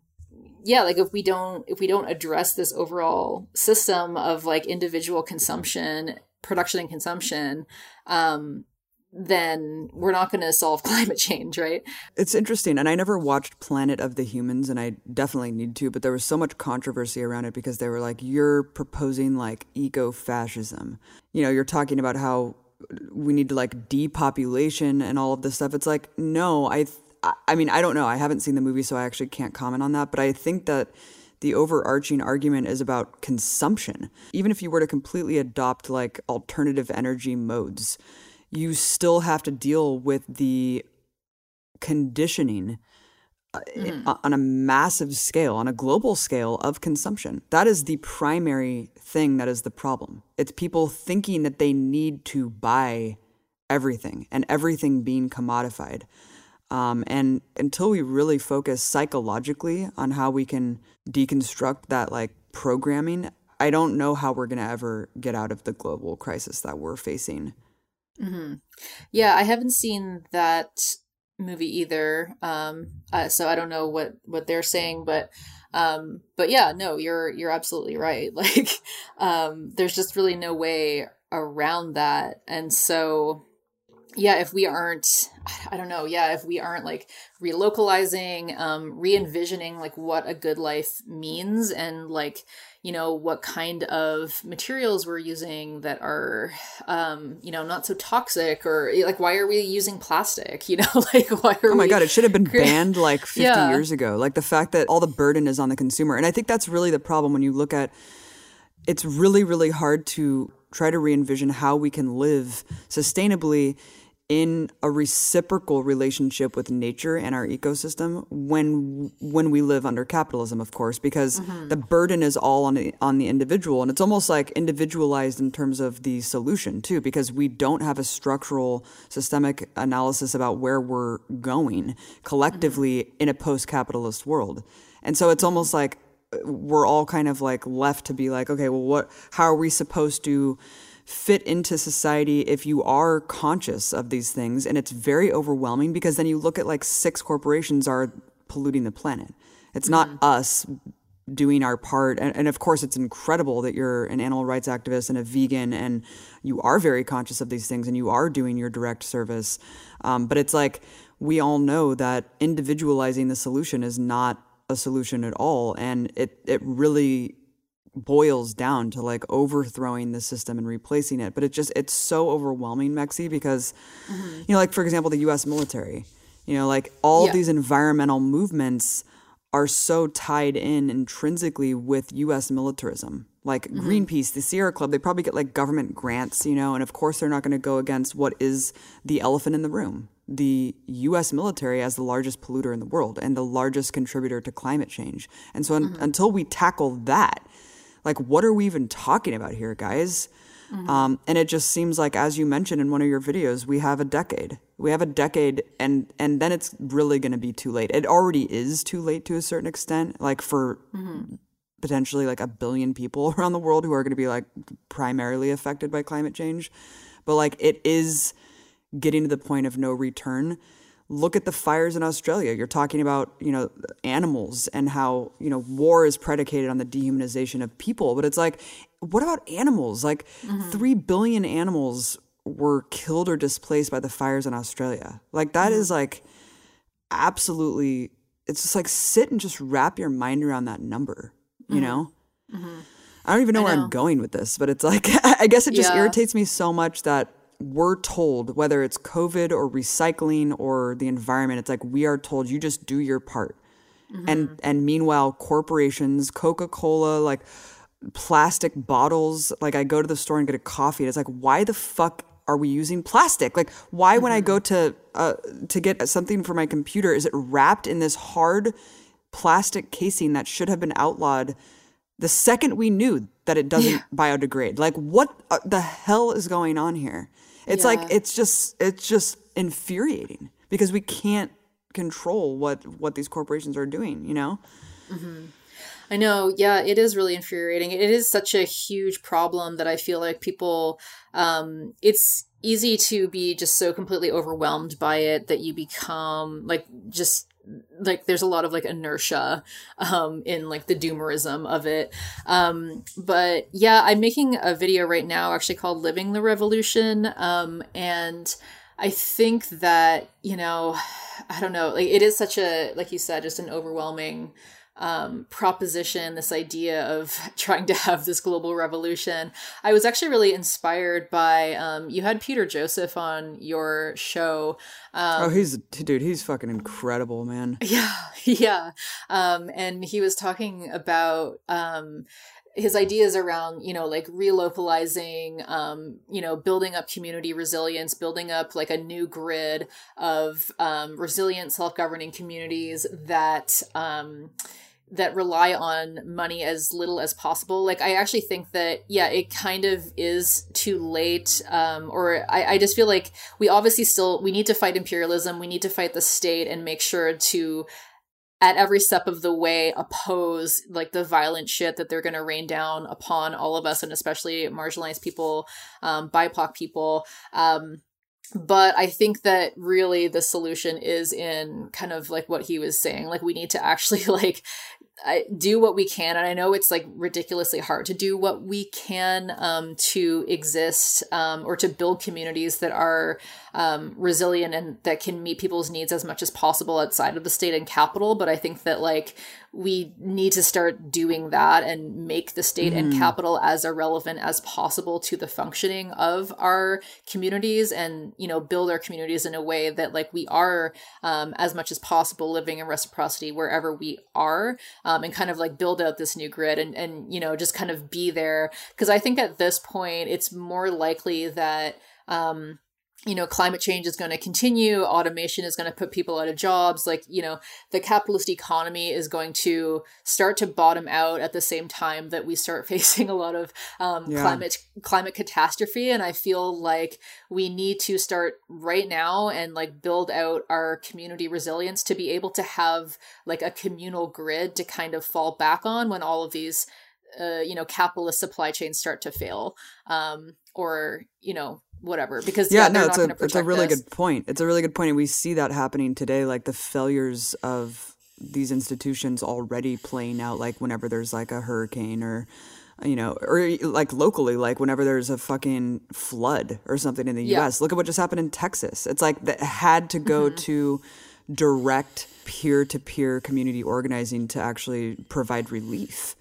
yeah like if we don't if we don't address this overall system of like individual consumption production and consumption um then we're not going to solve climate change, right? It's interesting. And I never watched Planet of the Humans, and I definitely need to, but there was so much controversy around it because they were like, you're proposing like eco fascism. You know, you're talking about how we need to like depopulation and all of this stuff. It's like, no, I, I mean, I don't know. I haven't seen the movie, so I actually can't comment on that. But I think that the overarching argument is about consumption. Even if you were to completely adopt like alternative energy modes, you still have to deal with the conditioning mm. on a massive scale, on a global scale of consumption. That is the primary thing that is the problem. It's people thinking that they need to buy everything and everything being commodified. Um, and until we really focus psychologically on how we can deconstruct that like programming, I don't know how we're going to ever get out of the global crisis that we're facing. Mm-hmm. Yeah, I haven't seen that movie either, um, uh, so I don't know what what they're saying, but um, but yeah, no, you're you're absolutely right. Like, um, there's just really no way around that, and so yeah, if we aren't, I don't know, yeah, if we aren't like relocalizing, um, re envisioning like what a good life means and like you know what kind of materials we're using that are um you know not so toxic or like why are we using plastic you know like why are we? oh my god it should have been banned like 50 yeah. years ago like the fact that all the burden is on the consumer and i think that's really the problem when you look at it's really really hard to try to re-envision how we can live sustainably in a reciprocal relationship with nature and our ecosystem when when we live under capitalism of course because mm-hmm. the burden is all on the on the individual and it's almost like individualized in terms of the solution too because we don't have a structural systemic analysis about where we're going collectively mm-hmm. in a post-capitalist world and so it's almost like uh, we're all kind of like left to be like okay well what how are we supposed to fit into society if you are conscious of these things and it's very overwhelming because then you look at like six corporations are polluting the planet it's not mm-hmm. us doing our part and, and, of course it's incredible that you're an animal rights activist and a vegan and you are very conscious of these things and you are doing your direct service um, but it's like we all know that individualizing the solution is not a solution at all and it it really boils down to like overthrowing the system and replacing it. But it just it's so overwhelming, Mexie, because mm-hmm. you know, like for example, the U.S. military. You know, like all yeah. these environmental movements are so tied in intrinsically with U.S. militarism. Like mm-hmm. Greenpeace, the Sierra Club, they probably get like government grants, you know, and of course they're not going to go against what is the elephant in the room. The US military as the largest polluter in the world and the largest contributor to climate change. And so mm-hmm. un- until we tackle that, like what are we even talking about here guys? Mm-hmm. um, and it just seems like as you mentioned in one of your videos we have a decade. We have a decade and and then it's really going to be too late. It already is too late to a certain extent like for mm-hmm. potentially like a billion people around the world who are going to be like primarily affected by climate change. But like it is getting to the point of no return look at the fires in Australia. You're talking about, you know, animals and how, you know, war is predicated on the dehumanization of people. But it's like, what about animals? Like mm-hmm. 3 billion animals were killed or displaced by the fires in Australia. Like that mm-hmm. is like absolutely it's just like sit and just wrap your mind around that number, you mm-hmm. know? Mm-hmm. I don't even know, know, where I'm going with this, but it's like I guess it just yeah. irritates me so much that we're told, whether it's COVID or recycling or the environment, it's like we are told you just do your part. Mm-hmm. And and meanwhile, corporations, Coca-Cola, like plastic bottles, like I go to the store and get a coffee, and it's like, why the fuck are we using plastic? Like, why when I go to uh, to get something for my computer, is it wrapped in this hard plastic casing that should have been outlawed the second we knew that it doesn't Yeah. biodegrade? Like, what uh, the hell is going on here? It's like it's just it's just infuriating because we can't control what what these corporations are doing. You know? I know, yeah, it is really infuriating. It is such a huge problem that I feel like people, um, it's easy to be just so completely overwhelmed by it that you become like just like there's a lot of like inertia um in like the doomerism of it. Um but yeah i'm making a video right now actually called living the revolution um and i think that you know i don't know like it is such a like you said just an overwhelming um, proposition, this idea of trying to have this global revolution. I was actually really inspired by um, you had Peter Joseph on your show. Um, oh, he's dude. He's fucking incredible, man. yeah, yeah, um, and he was talking about. Um, his ideas around you know like relocalizing um you know building up community resilience building up like a new grid of um resilient self-governing communities that um that rely on money as little as possible. Like I actually think that yeah, it kind of is too late. Um, or I, I just feel like we obviously still we need to fight imperialism. We need to fight the state and make sure to at every step of the way oppose like the violent shit that they're going to rain down upon all of us and especially marginalized people um, bipoc people um, but i think that really the solution is in kind of like what he was saying like we need to actually like do what we can and i know it's like ridiculously hard to do what we can um, to exist um, or to build communities that are um, resilient and that can meet people's needs as much as possible outside of the state and capital. But i think that like we need to start doing that and make the state and capital as irrelevant as possible to the functioning of our communities and you know build our communities in a way that like we are um, as much as possible living in reciprocity wherever we are um, and kind of like build out this new grid and and you know just kind of be there. Because i think at this point it's more likely that um you know climate change is going to continue automation is going to put people out of jobs like you know the capitalist economy is going to start to bottom out at the same time that we start facing a lot of um, Yeah. climate climate catastrophe and i feel like we need to start right now and like build out our community resilience to be able to have like a communal grid to kind of fall back on when all of these uh, you know capitalist supply chains start to fail um, or you know whatever because yeah, no, it's a it's a really us. good point. It's a really good point, and we see that happening today. Like the failures of these institutions already playing out. Like whenever there's like a hurricane or you know, or like locally, like whenever there's a fucking flood or something in the Yeah. U.S. Look at what just happened in Texas. It's like that had to go Mm-hmm. to direct peer-to-peer community organizing to actually provide relief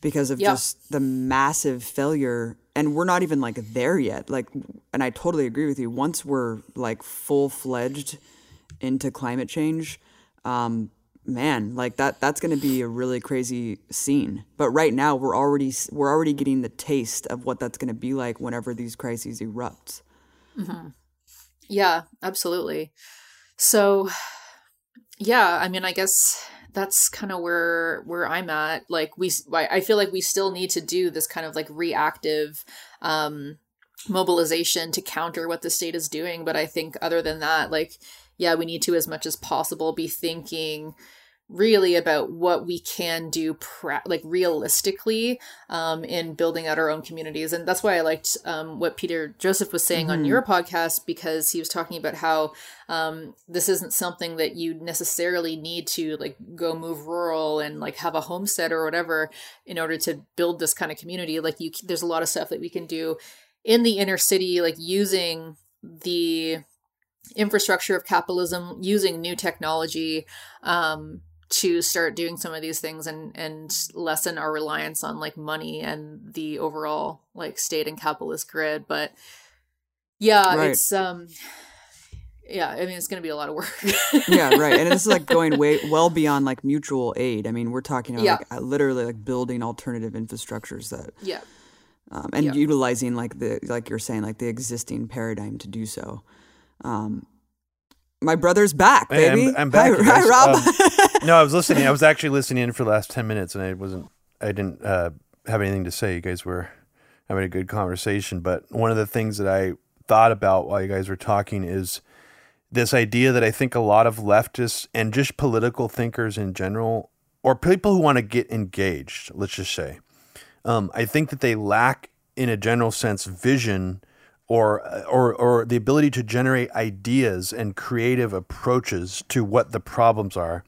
because of Yeah. just the massive failure. And we're not even like there yet. Like and i totally agree with you. Once we're like full-fledged into climate change um man like that that's going to be a really crazy scene. But right now we're already we're already getting the taste of what that's going to be like whenever these crises erupt. Yeah, absolutely. So, yeah, I mean, I guess that's kind of where where I'm at. Like we, I feel like we still need to do this kind of like reactive um, mobilization to counter what the state is doing. But I think other than that, like, yeah, we need to as much as possible be thinking really about what we can do pra- like realistically um, in building out our own communities. And that's why i liked um, what peter joseph was saying on your podcast because he was talking about how um, this isn't something that you necessarily need to like go move rural and like have a homestead or whatever in order to build this kind of community. Like you there's a lot of stuff that we can do in the inner city like using the infrastructure of capitalism using new technology um, to start doing some of these things and and lessen our reliance on like money and the overall like state and capitalist grid but yeah Right. it's um yeah i mean it's gonna be a lot of work yeah right and this is like going way well beyond like mutual aid i mean we're talking about Yeah. like uh, literally like building alternative infrastructures that yeah um, and utilizing like the like you're saying like the existing paradigm to do so. Um, my brother's back, baby. Hey, I'm, I'm back. Hi, hi Rob. Um, no, I was listening. I was actually listening in for the last ten minutes, and I wasn't. I didn't uh, have anything to say. You guys were having a good conversation, but one of the things that I thought about while you guys were talking is this idea that I think a lot of leftists and just political thinkers in general, or people who want to get engaged, let's just say, um, I think that they lack, in a general sense, vision or or or the ability to generate ideas and creative approaches to what the problems are.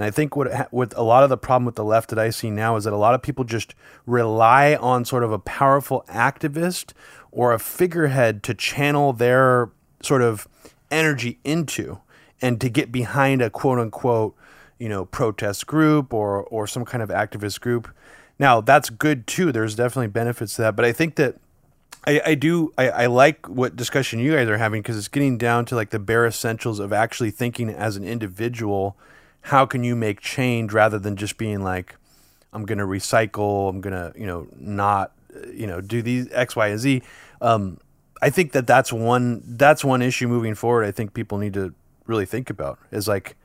And I think what with a lot of the problem with the left that I see now is that a lot of people just rely on sort of a powerful activist or a figurehead to channel their sort of energy into and to get behind a quote unquote, you know, protest group or or some kind of activist group. Now that's good too. There's definitely benefits to that, but I think that I, I do I, I like what discussion you guys are having because it's getting down to like the bare essentials of actually thinking as an individual. How can you make change rather than just being like, I'm gonna recycle, I'm gonna you know not you know do these X Y and Z. Um, I think that that's one that's one issue moving forward. I think people need to really think about is like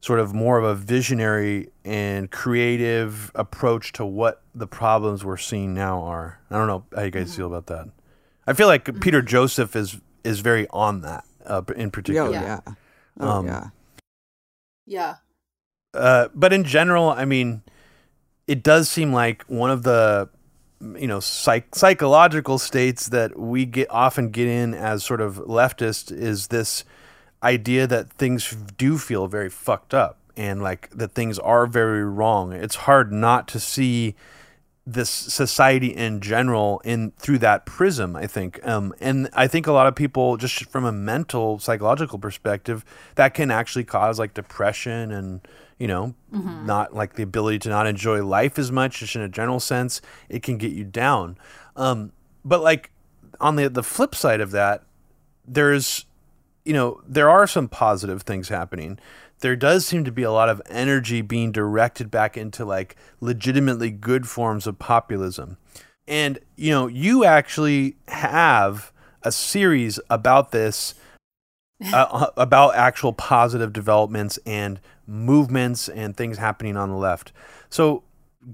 sort of more of a visionary and creative approach to what the problems we're seeing now are. I don't know how you guys feel about that. I feel like mm-hmm. Peter Joseph is is very on that uh, in particular. Oh, yeah. Oh, um, yeah. Yeah. Uh, but in general, I mean, it does seem like one of the you know psych- psychological states that we get often get in as sort of leftist is this idea that things do feel very fucked up and like that things are very wrong. It's hard not to see this society in general in through that prism i think um, and i think a lot of people just from a mental psychological perspective that can actually cause like depression and you know mm-hmm. not like the ability to not enjoy life as much just in a general sense it can get you down um, but like on the the flip side of that there's you know there are some positive things happening there does seem to be a lot of energy being directed back into like legitimately good forms of populism. And, you know, you actually have a series about this, uh, uh, about actual positive developments and movements and things happening on the left. So,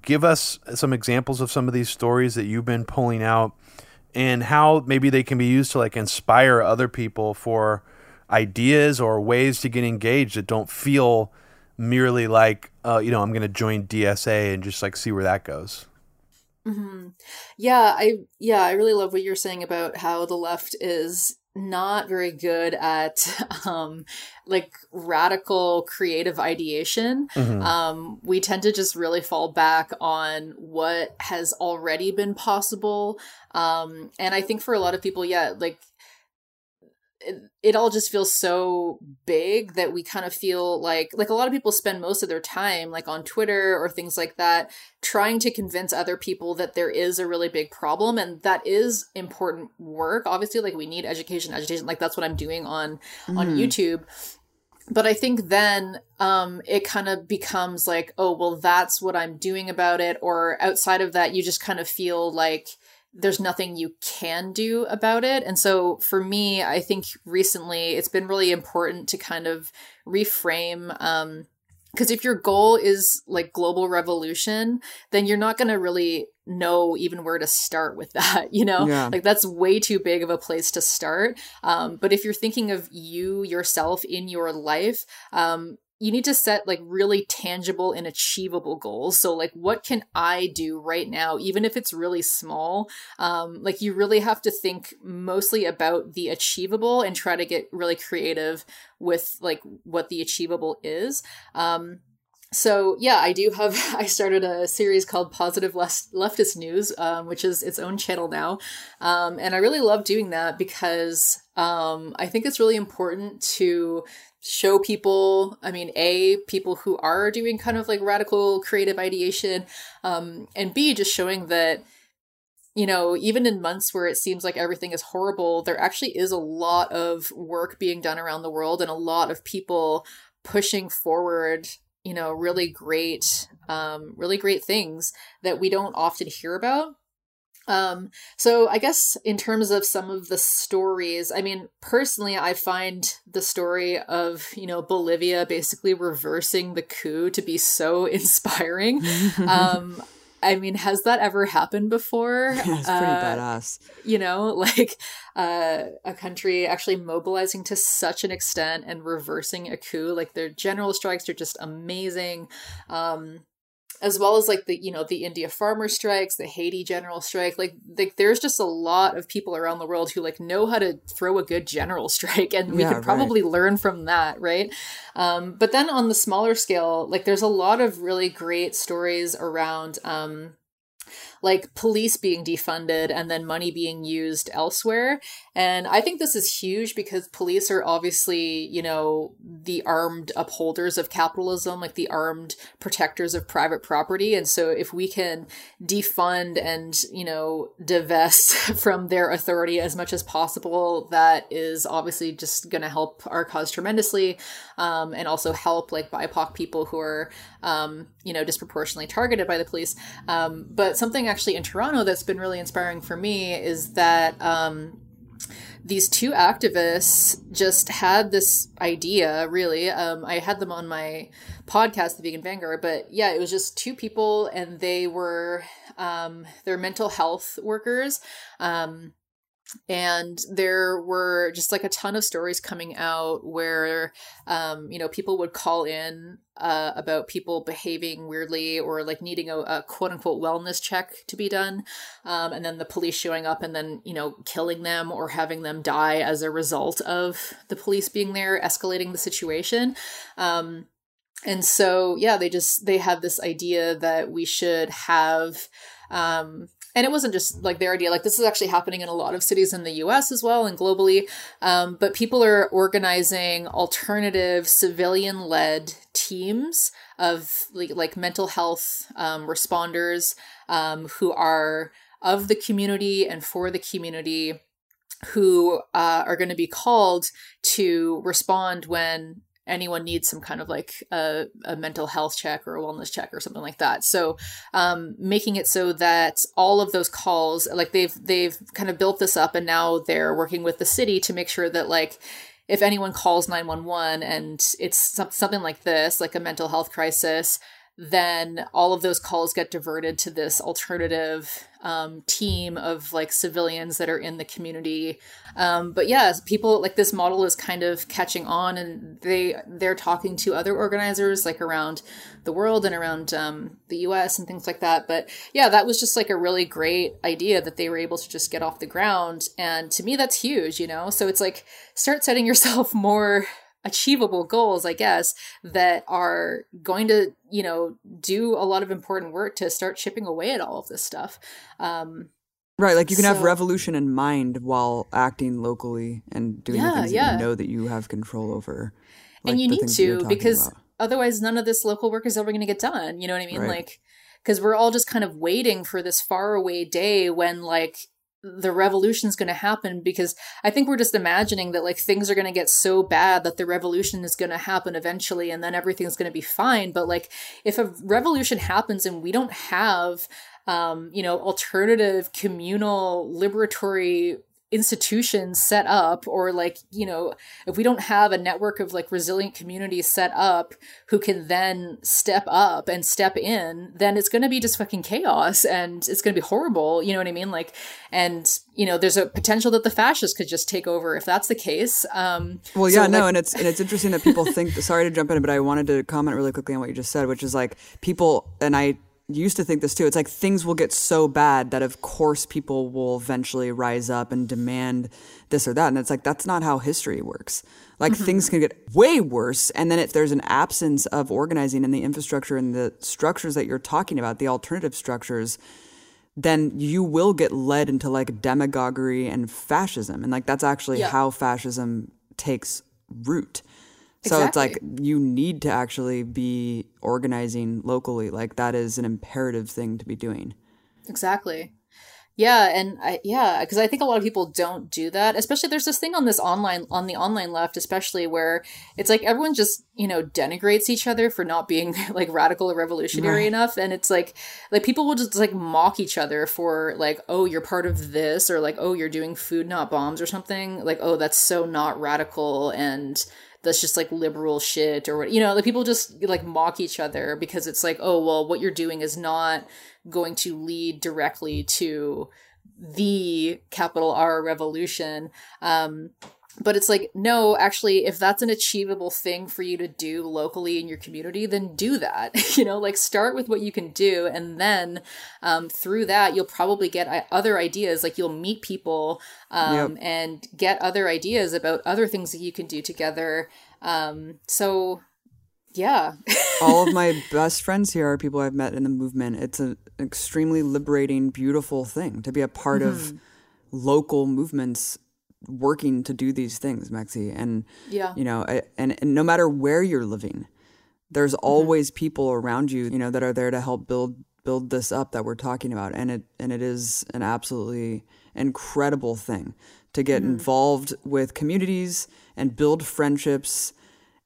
give us some examples of some of these stories that you've been pulling out and how maybe they can be used to like inspire other people for ideas or ways to get engaged that don't feel merely like uh, you know i'm going to join dsa and just like see where that goes mm-hmm. yeah i yeah i really love what you're saying about how the left is not very good at um like radical creative ideation mm-hmm. um we tend to just really fall back on what has already been possible um and i think for a lot of people yeah like it, it all just feels so big that we kind of feel like like a lot of people spend most of their time like on Twitter or things like that trying to convince other people that there is a really big problem and that is important work obviously like we need education education like that's what I'm doing on mm. on YouTube but I think then um, it kind of becomes like, oh, well, that's what I'm doing about it. Or outside of that, you just kind of feel like there's nothing you can do about it. And so for me, I think recently it's been really important to kind of reframe um because if your goal is like global revolution, then you're not going to really know even where to start with that, you know? Yeah. Like that's way too big of a place to start. Um, but if you're thinking of you yourself in your life, um, you need to set like really tangible and achievable goals. So like what can i do right now even if it's really small? Um like you really have to think mostly about the achievable and try to get really creative with like what the achievable is. Um so yeah i do have i started a series called positive left, leftist news um, which is its own channel now. Um, and i really love doing that because um, i think it's really important to show people i mean a people who are doing kind of like radical creative ideation um and b just showing that you know even in months where it seems like everything is horrible there actually is a lot of work being done around the world and a lot of people pushing forward you know really great um really great things that we don't often hear about Um, so I guess in terms of some of the stories, I mean, personally, I find the story of, you know, Bolivia basically reversing the coup to be so inspiring. um, I mean, has that ever happened before? Yeah, it's pretty uh, badass. You know, like uh, a country actually mobilizing to such an extent and reversing a coup. Like their general strikes are just amazing. Um, as well as like the you know the India farmer strikes, the Haiti general strike. Like like there's just a lot of people around the world who like know how to throw a good general strike, and we yeah, could probably right. learn from that, right? Um, but then on the smaller scale, like there's a lot of really great stories around. Um, like police being defunded and then money being used elsewhere. And I think this is huge because police are obviously, you know, the armed upholders of capitalism, like the armed protectors of private property. And so if we can defund and, you know, divest from their authority as much as possible, that is obviously just going to help our cause tremendously. Um, and also help like BIPOC people who are, um, you know, disproportionately targeted by the police. Um, but something actually in Toronto that's been really inspiring for me is that um, these two activists just had this idea really. Um, i had them on my podcast the vegan vanguard but yeah it was just two people and they were um, they're mental health workers. Um, and there were just like a ton of stories coming out where um, you know people would call in uh, about people behaving weirdly or like needing a, a quote unquote wellness check to be done um, and then the police showing up and then you know killing them or having them die as a result of the police being there escalating the situation. Um, and so yeah they just they have this idea that we should have um, and it wasn't just like their idea. Like this is actually happening in a lot of cities in the us as well and globally. Um, but people are organizing alternative civilian-led teams of like, like mental health um, responders um, who are of the community and for the community who uh, are going to be called to respond when anyone needs some kind of like a, a mental health check or a wellness check or something like that. So um, making it so that all of those calls like they've they've kind of built this up and now they're working with the city to make sure that like if anyone calls 911 and it's something like this like a mental health crisis then all of those calls get diverted to this alternative um, team of like civilians that are in the community. Um, but yeah, people like this model is kind of catching on, and they they're talking to other organizers like around the world and around um, the U.S. and things like that. But yeah, that was just like a really great idea that they were able to just get off the ground, and to me, that's huge. You know, so it's like start setting yourself more achievable goals, I guess, that are going to, you know, do a lot of important work to start chipping away at all of this stuff. Um, right, like you can so, have revolution in mind while acting locally and doing yeah, the things yeah. that you know that you have control over. Like and you need to because about. otherwise none of this local work is ever going to get done. You know what I mean? Right. Like because we're all just kind of waiting for this faraway day when like the revolution's going to happen because I think we're just imagining that like things are going to get so bad that the revolution is going to happen eventually and then everything's going to be fine. But like if a revolution happens and we don't have um, you know, alternative communal liberatory institutions set up or like you know if we don't have a network of like resilient communities set up who can then step up and step in then it's going to be just fucking chaos and it's going to be horrible you know what i mean? Like and you know there's a potential that the fascists could just take over if that's the case um well yeah so, no like, and it's and it's interesting that people think sorry to jump in but i wanted to comment really quickly on what you just said which is like people and i used to think this too. It's like things will get so bad that of course people will eventually rise up and demand this or that. And it's like that's not how history works. Like mm-hmm. things can get way worse. And then if there's an absence of organizing and the infrastructure and the structures that you're talking about, the alternative structures, then you will get led into like demagoguery and fascism. And like that's actually yeah. how fascism takes root. So exactly. it's like you need to actually be organizing locally. Like that is an imperative thing to be doing. Exactly. Yeah, and I yeah, because I think a lot of people don't do that. Especially there's this thing on this online on the online left, especially where it's like everyone just you know denigrates each other for not being like radical or revolutionary right. enough, and it's like like people will just like mock each other for like oh you're part of this or like oh you're doing food not bombs or something like oh that's so not radical and that's just like liberal shit or what you know like people just like mock each other because it's like oh well what you're doing is not going to lead directly to the capital R revolution. Um, but it's like, no, actually, if that's an achievable thing for you to do locally in your community, then do that. you know, like start with what you can do. And then um, through that, you'll probably get uh, other ideas. Like you'll meet people um, yep. and get other ideas about other things that you can do together. Um, so yeah. All of my best friends here are people I've met in the movement. It's an extremely liberating, beautiful thing to be a part mm-hmm. of local movements working to do these things, Mexie. And, yeah. you know, and, and no matter where you're living, there's mm-hmm. always people around you, you know, that are there to help build build this up that we're talking about. And it and it is an absolutely incredible thing to get mm-hmm. involved with communities and build friendships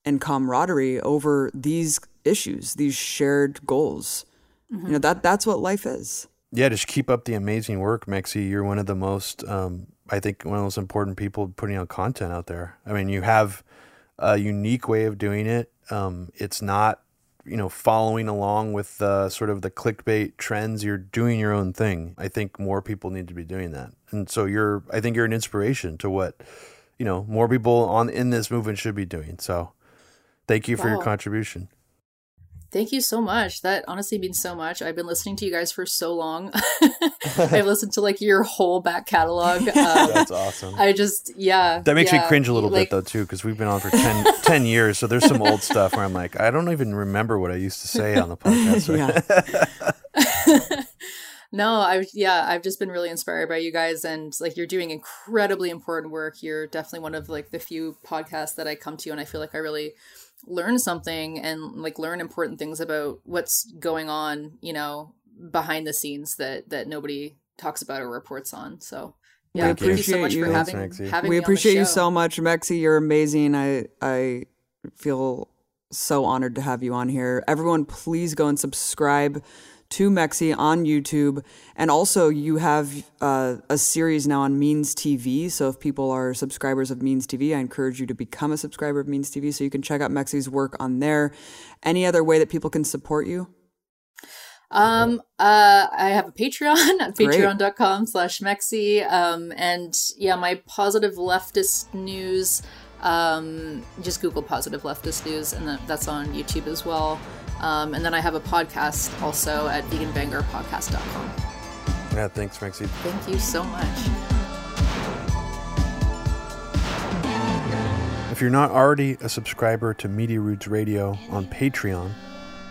and camaraderie over these issues, these shared goals. Mm-hmm. You know that that's what life is. Yeah, just keep up the amazing work, Mexie. You're one of the most, um, I think, one of the most important people putting out content out there. I mean, you have a unique way of doing it. Um, it's not, you know, following along with the sort of the clickbait trends. You're doing your own thing. I think more people need to be doing that. And so you're, I think you're an inspiration to what, you know, more people on in this movement should be doing. So Thank you for wow. your contribution. Thank you so much. That honestly means so much. I've been listening to you guys for so long. I've listened to like your whole back catalog. Um, That's awesome. I just, yeah. That makes yeah, me cringe a little like, bit though, too, because we've been on for 10, 10, years. So there's some old stuff where I'm like, I don't even remember what I used to say on the podcast. yeah. no, I've, yeah, I've just been really inspired by you guys and like you're doing incredibly important work. You're definitely one of like the few podcasts that I come to and I feel like I really learn something and like learn important things about what's going on, you know, behind the scenes that that nobody talks about or reports on. So yeah, we appreciate you so much you. for having, having We appreciate you so much, Mexie. You're amazing. I I feel so honored to have you on here. Everyone, please go and subscribe to Mexie on YouTube. And also, you have uh, a series now on Means TV. So, if people are subscribers of Means TV, I encourage you to become a subscriber of Means TV so you can check out Mexie's work on there. Any other way that people can support you? Um, uh, I have a Patreon at patreon.com slash Mexie. Um, and yeah, my positive leftist news, um, just Google positive leftist news, and that's on YouTube as well. Um, and then I have a podcast also at veganvanguardpodcast.com. Yeah, thanks, Mexie. Thank you so much. If you're not already a subscriber to Media Roots Radio on Patreon,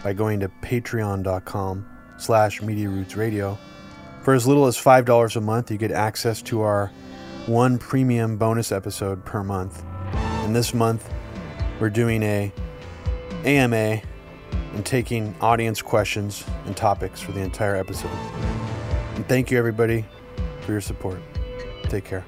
by going to patreon.com slash Media Roots Radio, for as little as $5 a month, you get access to our one premium bonus episode per month. And this month, we're doing a AMA and taking audience questions and topics for the entire episode. And thank you, everybody, for your support. Take care.